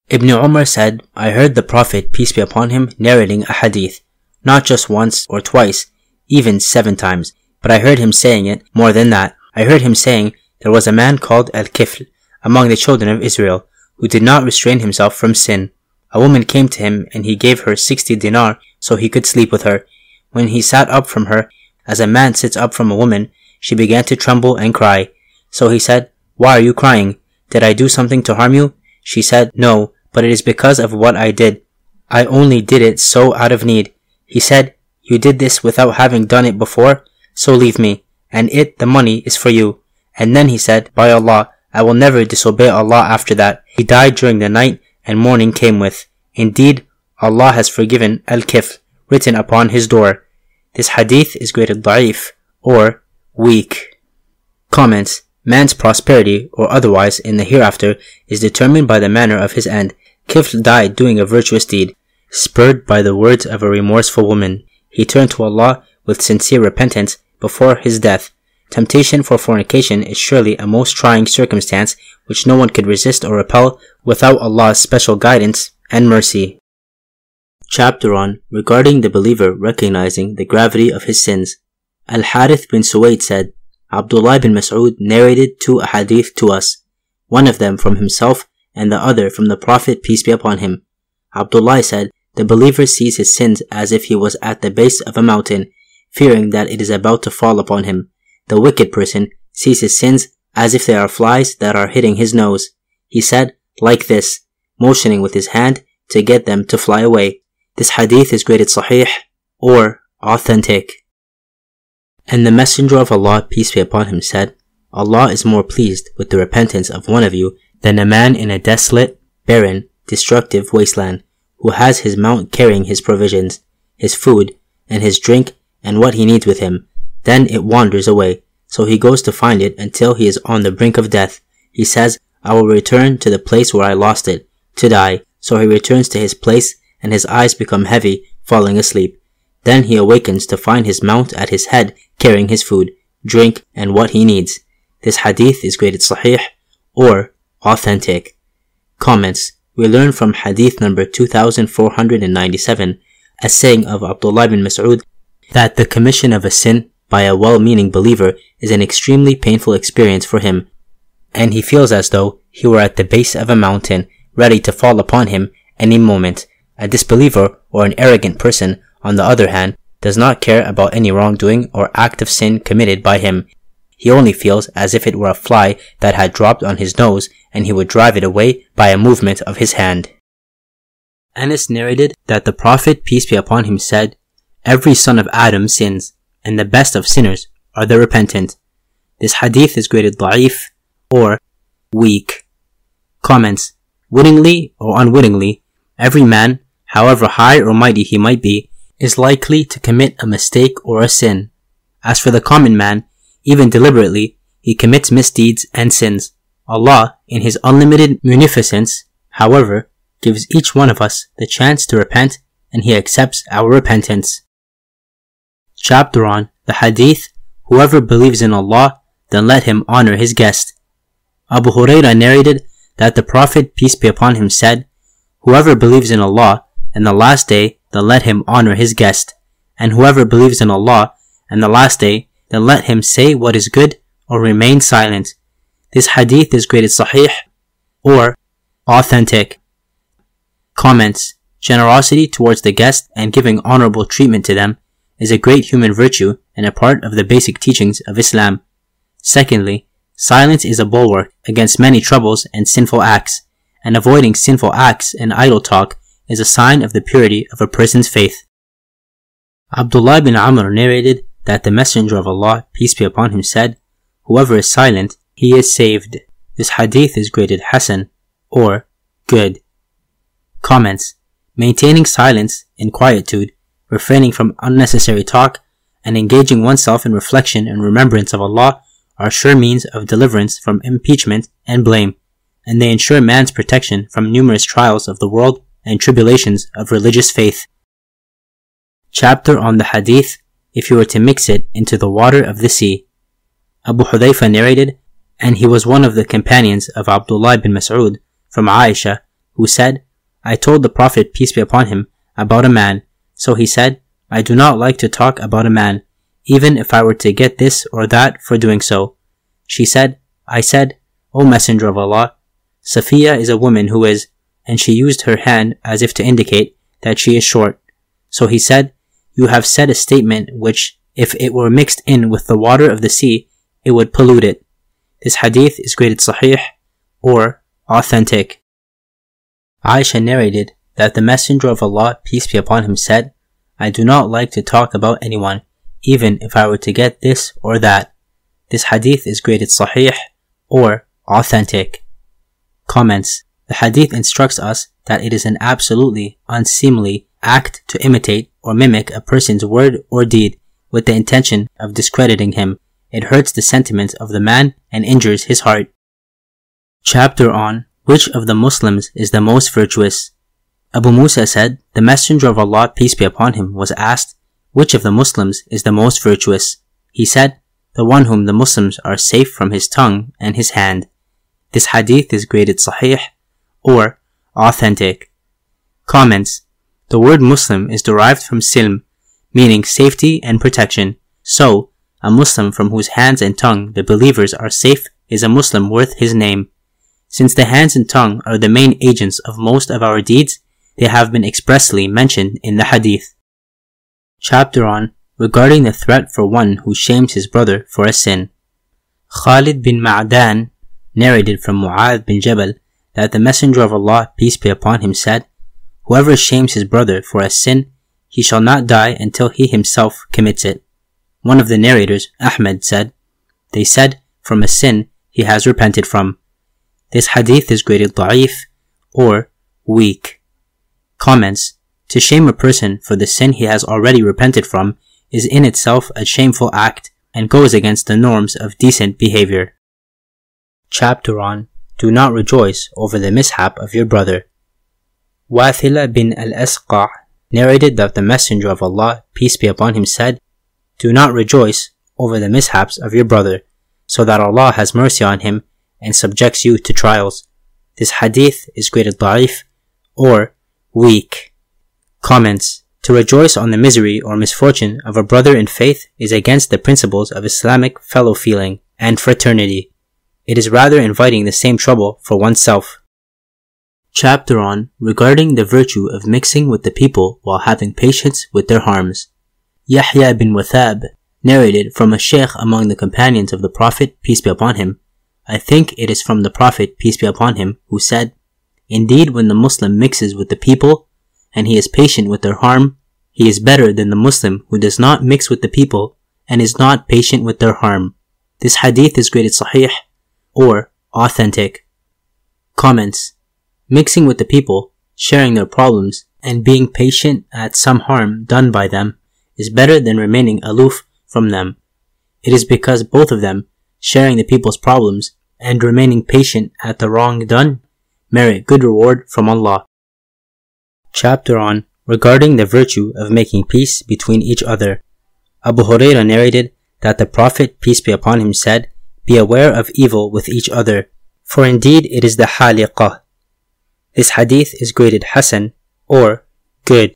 Ibn Umar said, I heard the Prophet, peace be upon him, narrating a hadith not just once or twice, even seven times, but I heard him saying it more than that. I heard him saying there was a man called Al-Kifl among the children of Israel who did not restrain himself from sin. A woman came to him and he gave her sixty dinar so he could sleep with her. When he sat up from her, as a man sits up from a woman, she began to tremble and cry. So he said, Why are you crying? Did I do something to harm you? She said, No, but it is because of what I did. I only did it so out of need. He said, You did this without having done it before, so leave me, and it, the money, is for you. And then he said, By Allah, I will never disobey Allah after that. He died during the night, and morning came with. Indeed, Allah has forgiven Al-Kifl, written upon his door. This hadith is graded da'if, or weak. Comments. Man's prosperity, or otherwise, in the hereafter, is determined by the manner of his end. Kifl died doing a virtuous deed. Spurred by the words of a remorseful woman, he turned to Allah with sincere repentance before his death. Temptation for fornication is surely a most trying circumstance which no one could resist or repel without Allah's special guidance and mercy. Chapter on regarding the believer recognizing the gravity of his sins. Al Harith bin Suwaid said, Abdullah bin Mas'ud narrated two ahadith to us, one of them from himself and the other from the Prophet peace be upon him. Abdullah said, the believer sees his sins as if he was at the base of a mountain, fearing that it is about to fall upon him. The wicked person sees his sins as if they are flies that are hitting his nose. He said, like this, motioning with his hand to get them to fly away. This hadith is graded sahih or authentic. And the Messenger of Allah, peace be upon him, said, Allah is more pleased with the repentance of one of you than a man in a desolate, barren, destructive wasteland who has his mount carrying his provisions, his food, and his drink, and what he needs with him. Then it wanders away, so he goes to find it until he is on the brink of death. He says, I will return to the place where I lost it, to die. So he returns to his place, and his eyes become heavy, falling asleep. Then he awakens to find his mount at his head, carrying his food, drink, and what he needs. This hadith is graded sahih or authentic. Comments we learn from hadith number 2497, a saying of Abdullah bin Mas'ud, that the commission of a sin by a well-meaning believer is an extremely painful experience for him, and he feels as though he were at the base of a mountain, ready to fall upon him any moment. A disbeliever or an arrogant person, on the other hand, does not care about any wrongdoing or act of sin committed by him. He only feels as if it were a fly that had dropped on his nose and he would drive it away by a movement of his hand. Anas narrated that the Prophet, peace be upon him, said, Every son of Adam sins, and the best of sinners are the repentant. This hadith is graded da'if or weak. Comments. Wittingly or unwittingly, every man, however high or mighty he might be, is likely to commit a mistake or a sin. As for the common man, even deliberately, he commits misdeeds and sins. Allah, in His unlimited munificence, however, gives each one of us the chance to repent and He accepts our repentance. Chapter on the Hadith Whoever believes in Allah, then let him honor his guest. Abu Huraira narrated that the Prophet, peace be upon him, said, Whoever believes in Allah and the last day, then let him honor his guest. And whoever believes in Allah and the last day, then let him say what is good or remain silent. This hadith is graded sahih or authentic. Comments. Generosity towards the guest and giving honorable treatment to them is a great human virtue and a part of the basic teachings of Islam. Secondly, silence is a bulwark against many troubles and sinful acts, and avoiding sinful acts and idle talk is a sign of the purity of a person's faith. Abdullah bin Amr narrated that the Messenger of Allah, peace be upon him, said, Whoever is silent, he is saved. This hadith is graded Hasan or good. Comments. Maintaining silence and quietude, refraining from unnecessary talk, and engaging oneself in reflection and remembrance of Allah are sure means of deliverance from impeachment and blame, and they ensure man's protection from numerous trials of the world and tribulations of religious faith. Chapter on the Hadith if you were to mix it into the water of the sea. Abu Hudayfa narrated, and he was one of the companions of Abdullah bin Mas'ud from Aisha, who said, I told the Prophet, peace be upon him, about a man. So he said, I do not like to talk about a man, even if I were to get this or that for doing so. She said, I said, O Messenger of Allah, Safiya is a woman who is, and she used her hand as if to indicate that she is short. So he said, you have said a statement which, if it were mixed in with the water of the sea, it would pollute it. This hadith is graded sahih or authentic. Aisha narrated that the Messenger of Allah, peace be upon him, said, I do not like to talk about anyone, even if I were to get this or that. This hadith is graded sahih or authentic. Comments. The hadith instructs us that it is an absolutely unseemly act to imitate or mimic a person's word or deed with the intention of discrediting him. It hurts the sentiments of the man and injures his heart. Chapter on Which of the Muslims is the most virtuous? Abu Musa said, The Messenger of Allah, peace be upon him, was asked, Which of the Muslims is the most virtuous? He said, The one whom the Muslims are safe from his tongue and his hand. This hadith is graded sahih or authentic. Comments The word Muslim is derived from silm, meaning safety and protection. So, a Muslim from whose hands and tongue the believers are safe is a Muslim worth his name. Since the hands and tongue are the main agents of most of our deeds, they have been expressly mentioned in the Hadith. Chapter on regarding the threat for one who shames his brother for a sin. Khalid bin Ma'dan narrated from Mu'adh bin Jabal that the Messenger of Allah, peace be upon him, said, Whoever shames his brother for a sin, he shall not die until he himself commits it. One of the narrators, Ahmed, said, They said, from a sin he has repented from. This hadith is graded da'if or weak. Comments To shame a person for the sin he has already repented from is in itself a shameful act and goes against the norms of decent behavior. Chapter on Do not rejoice over the mishap of your brother. Wathila bin al-Asqa narrated that the Messenger of Allah, peace be upon him, said, Do not rejoice over the mishaps of your brother, so that Allah has mercy on him and subjects you to trials. This hadith is graded da'if or weak. Comments To rejoice on the misery or misfortune of a brother in faith is against the principles of Islamic fellow feeling and fraternity. It is rather inviting the same trouble for oneself. Chapter on regarding the virtue of mixing with the people while having patience with their harms. Yahya bin Wathab narrated from a sheikh among the companions of the Prophet, peace be upon him. I think it is from the Prophet, peace be upon him, who said, Indeed, when the Muslim mixes with the people, and he is patient with their harm, he is better than the Muslim who does not mix with the people and is not patient with their harm. This hadith is graded sahih or authentic. Comments Mixing with the people, sharing their problems, and being patient at some harm done by them is better than remaining aloof from them. It is because both of them, sharing the people's problems and remaining patient at the wrong done, merit good reward from Allah. Chapter on regarding the virtue of making peace between each other. Abu Huraira narrated that the Prophet, peace be upon him, said, Be aware of evil with each other, for indeed it is the haliqah. This hadith is graded Hasan or good.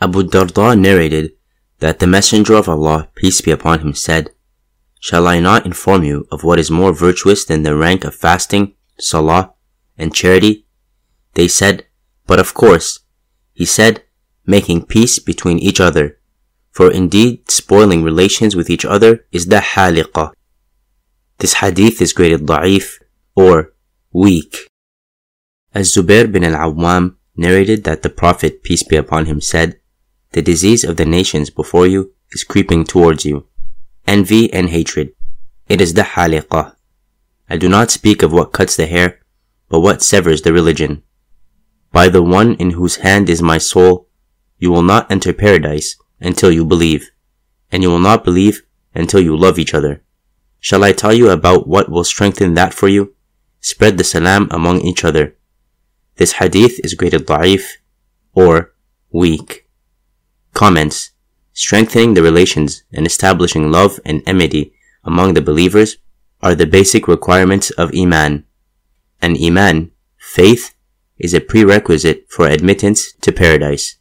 Abu Darda narrated that the Messenger of Allah, peace be upon him, said, Shall I not inform you of what is more virtuous than the rank of fasting, salah, and charity? They said, But of course. He said, Making peace between each other. For indeed, spoiling relations with each other is the haliqah. This hadith is graded da'if or weak. Az-Zubair bin al-Awwam narrated that the Prophet, peace be upon him, said, The disease of the nations before you is creeping towards you. Envy and hatred. It is the haliqah. I do not speak of what cuts the hair, but what severs the religion. By the one in whose hand is my soul, you will not enter paradise until you believe, and you will not believe until you love each other. Shall I tell you about what will strengthen that for you? Spread the salam among each other. This hadith is graded da'if or weak. Comments Strengthening the relations and establishing love and enmity among the believers are the basic requirements of Iman. And Iman, faith, is a prerequisite for admittance to paradise.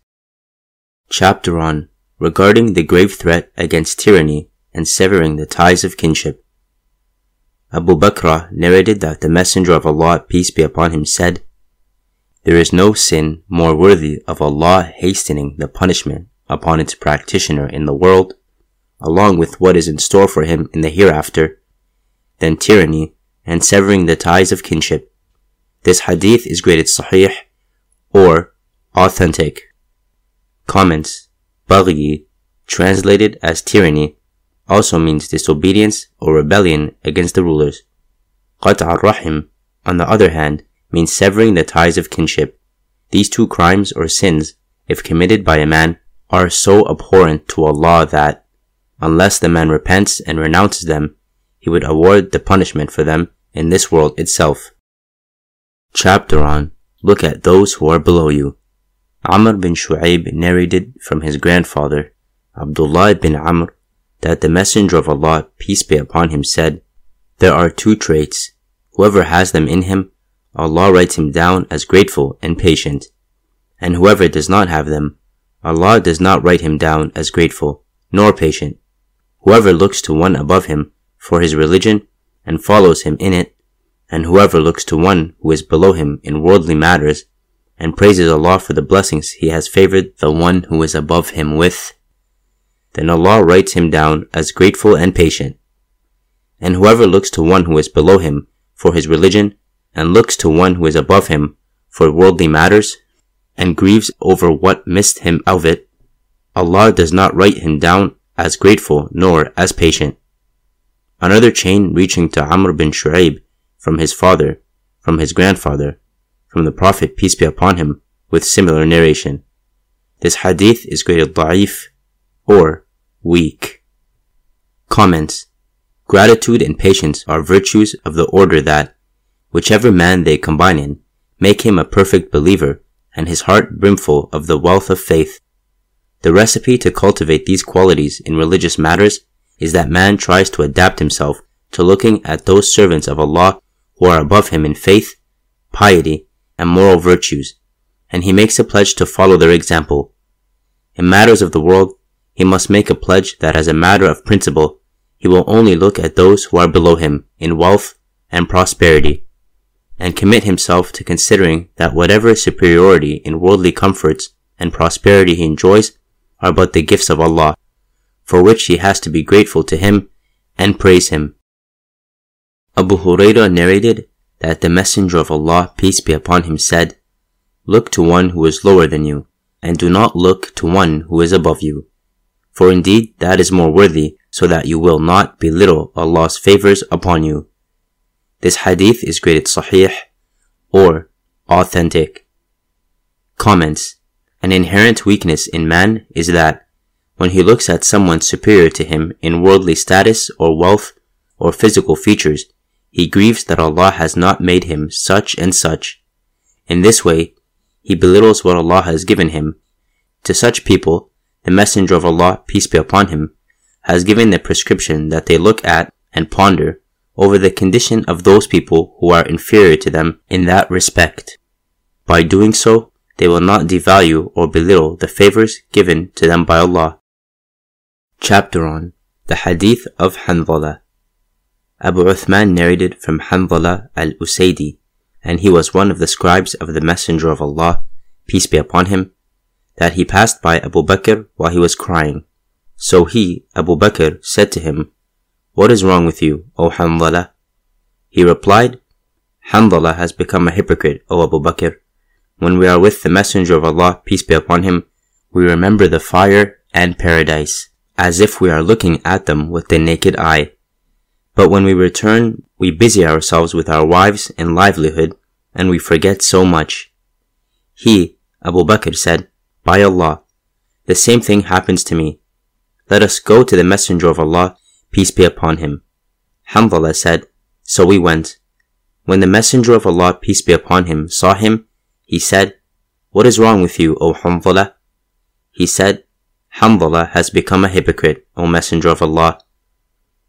Chapter on regarding the grave threat against tyranny and severing the ties of kinship. Abu Bakr narrated that the Messenger of Allah, peace be upon him, said, There is no sin more worthy of Allah hastening the punishment upon its practitioner in the world, along with what is in store for him in the hereafter, than tyranny and severing the ties of kinship. This hadith is graded sahih or authentic. Comments Baghi, translated as tyranny, also means disobedience or rebellion against the rulers. Qat' al-Rahim, on the other hand, means severing the ties of kinship. These two crimes or sins, if committed by a man, are so abhorrent to Allah that, unless the man repents and renounces them, he would award the punishment for them in this world itself. Chapter on Look at those who are below you. Amr bin Shu'aib narrated from his grandfather, Abdullah bin Amr, that the Messenger of Allah, peace be upon him, said, There are two traits. Whoever has them in him, Allah writes him down as grateful and patient. And whoever does not have them, Allah does not write him down as grateful, nor patient. Whoever looks to one above him for his religion and follows him in it, and whoever looks to one who is below him in worldly matters and praises Allah for the blessings He has favored the one who is above him with, then Allah writes him down as grateful and patient. And whoever looks to one who is below him for his religion and looks to one who is above him for worldly matters and grieves over what missed him of it, Allah does not write him down as grateful nor as patient. Another chain reaching to Amr bin Shu'aib from his father, from his grandfather, from the Prophet peace be upon him, with similar narration. This hadith is graded da'if or weak. Comments. Gratitude and patience are virtues of the order that, whichever man they combine in, make him a perfect believer and his heart brimful of the wealth of faith. The recipe to cultivate these qualities in religious matters is that man tries to adapt himself to looking at those servants of Allah who are above him in faith, piety, and moral virtues, and he makes a pledge to follow their example. In matters of the world, he must make a pledge that as a matter of principle, he will only look at those who are below him in wealth and prosperity, and commit himself to considering that whatever superiority in worldly comforts and prosperity he enjoys are but the gifts of Allah, for which he has to be grateful to him and praise him. Abu Hurairah narrated that the Messenger of Allah, peace be upon him, said, Look to one who is lower than you, and do not look to one who is above you. For indeed that is more worthy, so that you will not belittle Allah's favors upon you. This hadith is graded sahih or authentic. Comments. An inherent weakness in man is that when he looks at someone superior to him in worldly status or wealth or physical features, he grieves that Allah has not made him such and such. In this way, he belittles what Allah has given him. To such people, the Messenger of Allah, peace be upon him, has given the prescription that they look at and ponder over the condition of those people who are inferior to them in that respect. By doing so, they will not devalue or belittle the favors given to them by Allah. Chapter on the Hadith of Hanzala. Abu Uthman narrated from Hanzala al-Usaydi, and he was one of the scribes of the Messenger of Allah, peace be upon him, that he passed by Abu Bakr while he was crying. So he, Abu Bakr, said to him, What is wrong with you, O Hanzala? He replied, Hanzala has become a hypocrite, O Abu Bakr. When we are with the Messenger of Allah, peace be upon him, we remember the fire and paradise, as if we are looking at them with the naked eye. But when we return, we busy ourselves with our wives and livelihood, and we forget so much. He, Abu Bakr, said, By Allah, the same thing happens to me. Let us go to the Messenger of Allah, peace be upon him. Hanzala said, So we went. When the Messenger of Allah, peace be upon him, saw him, he said, What is wrong with you, O Hanzala? He said, Hanzala has become a hypocrite, O Messenger of Allah.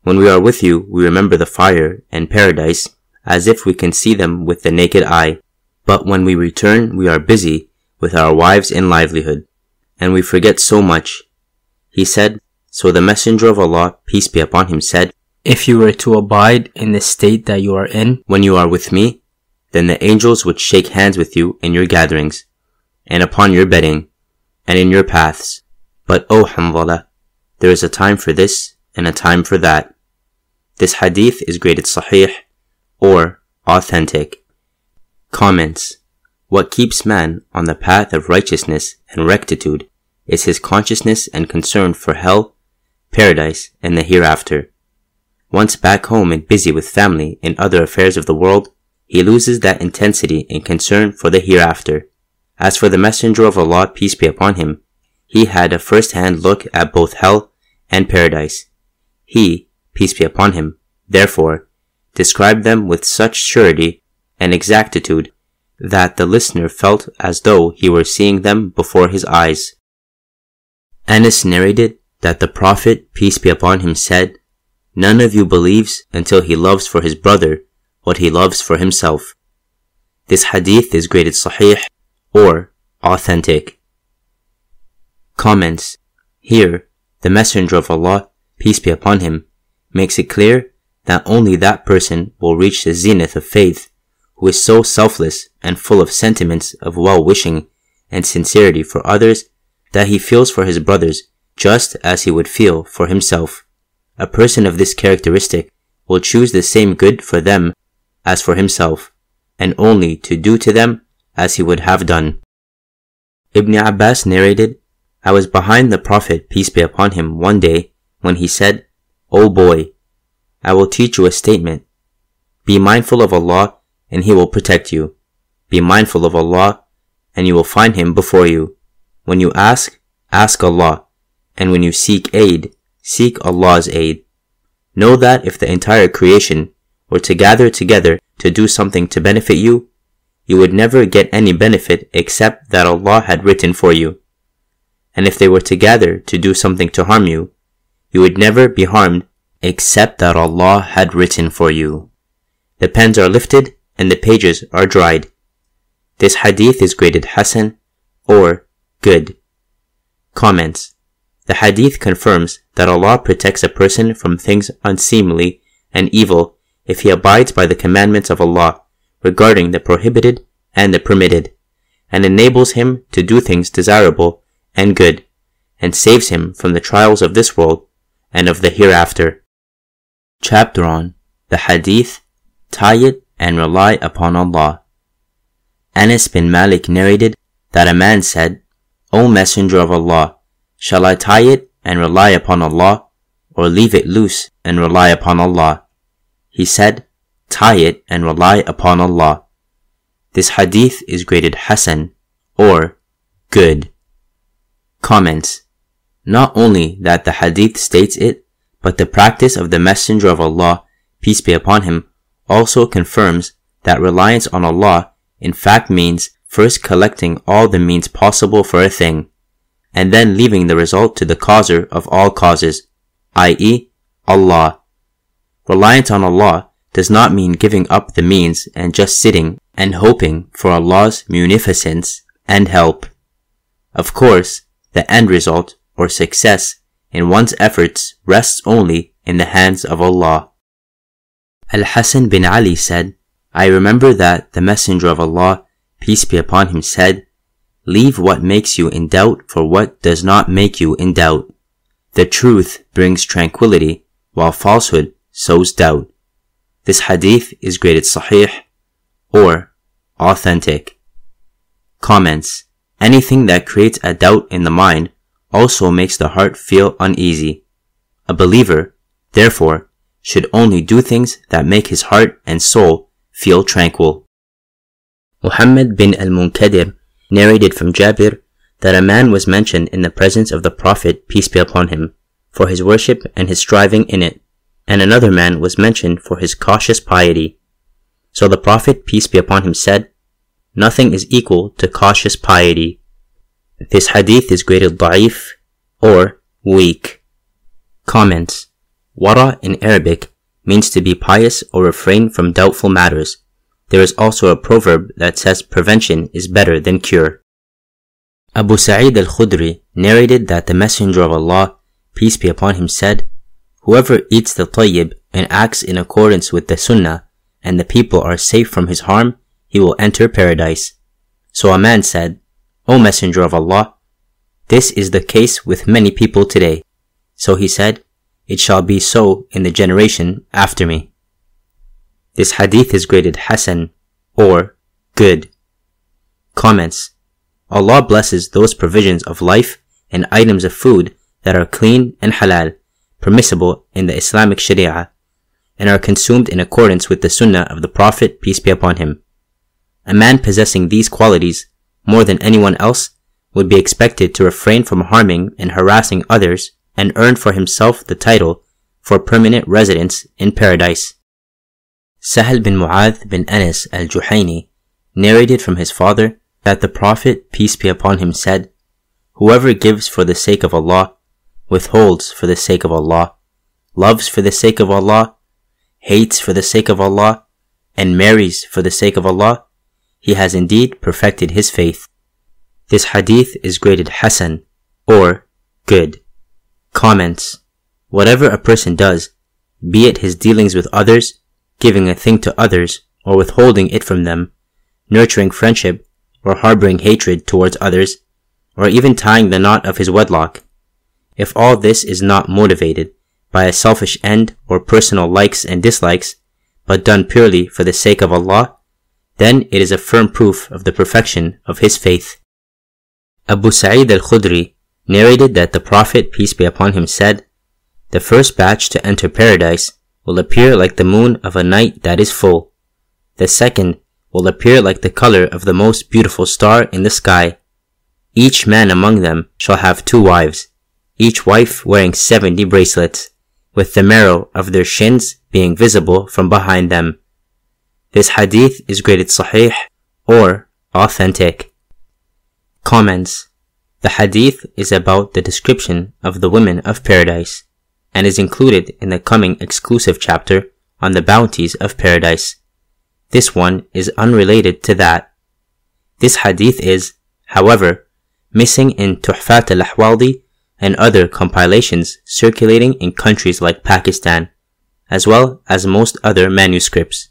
When we are with you, we remember the fire and paradise as if we can see them with the naked eye. But when we return, we are busy with our wives and livelihood, and we forget so much. He said, So the Messenger of Allah, peace be upon him, said, If you were to abide in the state that you are in when you are with me, then the angels would shake hands with you in your gatherings, and upon your bedding, and in your paths. But O Hanzala, there is a time for this and a time for that. This hadith is graded sahih or authentic. Comments. What keeps man on the path of righteousness and rectitude is his consciousness and concern for hell, paradise, and the hereafter. Once back home and busy with family and other affairs of the world, he loses that intensity and concern for the hereafter. As for the Messenger of Allah, peace be upon him, he had a first-hand look at both hell and paradise. He, peace be upon him, therefore, described them with such surety and exactitude that the listener felt as though he were seeing them before his eyes. Anas narrated that the Prophet, peace be upon him, said, None of you believes until he loves for his brother what he loves for himself. This hadith is graded sahih or authentic. Comments Here, the Messenger of Allah, peace be upon him, makes it clear that only that person will reach the zenith of faith who is so selfless and full of sentiments of well-wishing and sincerity for others that he feels for his brothers just as he would feel for himself. A person of this characteristic will choose the same good for them as for himself, and only to do to them as he would have done. Ibn Abbas narrated, I was behind the Prophet, peace be upon him, one day when he said, O boy, I will teach you a statement. Be mindful of Allah and He will protect you. Be mindful of Allah and you will find Him before you. When you ask, ask Allah. And when you seek aid, seek Allah's aid. Know that if the entire creation were to gather together to do something to benefit you, you would never get any benefit except that Allah had written for you. And if they were to gather to do something to harm you, you would never be harmed except that Allah had written for you. The pens are lifted and the pages are dried. This hadith is graded Hasan or good. Comments. The hadith confirms that Allah protects a person from things unseemly and evil if he abides by the commandments of Allah regarding the prohibited and the permitted, and enables him to do things desirable and good, and saves him from the trials of this world and of the hereafter. Chapter on the Hadith, it and rely upon Allah. Anas bin Malik narrated that a man said, O Messenger of Allah, shall I tie it and rely upon Allah, or leave it loose and rely upon Allah? He said, tie it and rely upon Allah. This hadith is graded Hasan, or good. Comments. Not only that the hadith states it, but the practice of the Messenger of Allah, peace be upon him, also confirms that reliance on Allah in fact means first collecting all the means possible for a thing, and then leaving the result to the causer of all causes, i.e., Allah. Reliance on Allah does not mean giving up the means and just sitting and hoping for Allah's munificence and help. Of course, the end result or success in one's efforts rests only in the hands of Allah. Al-Hasan bin Ali said, I remember that the Messenger of Allah, peace be upon him, said, Leave what makes you in doubt for what does not make you in doubt. The truth brings tranquility, while falsehood sows doubt. This hadith is graded sahih or authentic. Comments. Anything that creates a doubt in the mind also makes the heart feel uneasy. A believer, therefore, should only do things that make his heart and soul feel tranquil. Muhammad bin al-Munkadir narrated from Jabir that a man was mentioned in the presence of the Prophet, peace be upon him, for his worship and his striving in it, and another man was mentioned for his cautious piety. So the Prophet, peace be upon him, said, Nothing is equal to cautious piety. This hadith is graded da'if or weak. Comments. Wara in Arabic means to be pious or refrain from doubtful matters. There is also a proverb that says prevention is better than cure. Abu Sa'id al-Khudri narrated that the Messenger of Allah, peace be upon him, said, Whoever eats the tayyib and acts in accordance with the sunnah, and the people are safe from his harm, he will enter paradise. So a man said, O Messenger of Allah, this is the case with many people today. So he said, it shall be so in the generation after me. This hadith is graded Hasan or good. Comments. Allah blesses those provisions of life and items of food that are clean and halal, permissible in the Islamic Sharia, and are consumed in accordance with the Sunnah of the Prophet, peace be upon him. A man possessing these qualities more than anyone else would be expected to refrain from harming and harassing others and earned for himself the title for permanent residence in paradise. Sahal bin Mu'adh bin Anas al-Juhayni narrated from his father that the Prophet, peace be upon him, said, Whoever gives for the sake of Allah, withholds for the sake of Allah, loves for the sake of Allah, hates for the sake of Allah, and marries for the sake of Allah, he has indeed perfected his faith. This hadith is graded Hasan, or good. Comments. Whatever a person does, be it his dealings with others, giving a thing to others, or withholding it from them, nurturing friendship, or harboring hatred towards others, or even tying the knot of his wedlock, if all this is not motivated by a selfish end or personal likes and dislikes, but done purely for the sake of Allah, then it is a firm proof of the perfection of his faith. Abu Sa'id al-Khudri narrated that the Prophet, peace be upon him, said, The first batch to enter paradise will appear like the moon of a night that is full. The second will appear like the color of the most beautiful star in the sky. Each man among them shall have two wives, each wife wearing seventy bracelets, with the marrow of their shins being visible from behind them. This hadith is graded sahih or authentic. Comments. The hadith is about the description of the women of paradise and is included in the coming exclusive chapter on the bounties of paradise. This one is unrelated to that. This hadith is, however, missing in Tuhfat al-Ahwadi and other compilations circulating in countries like Pakistan, as well as most other manuscripts.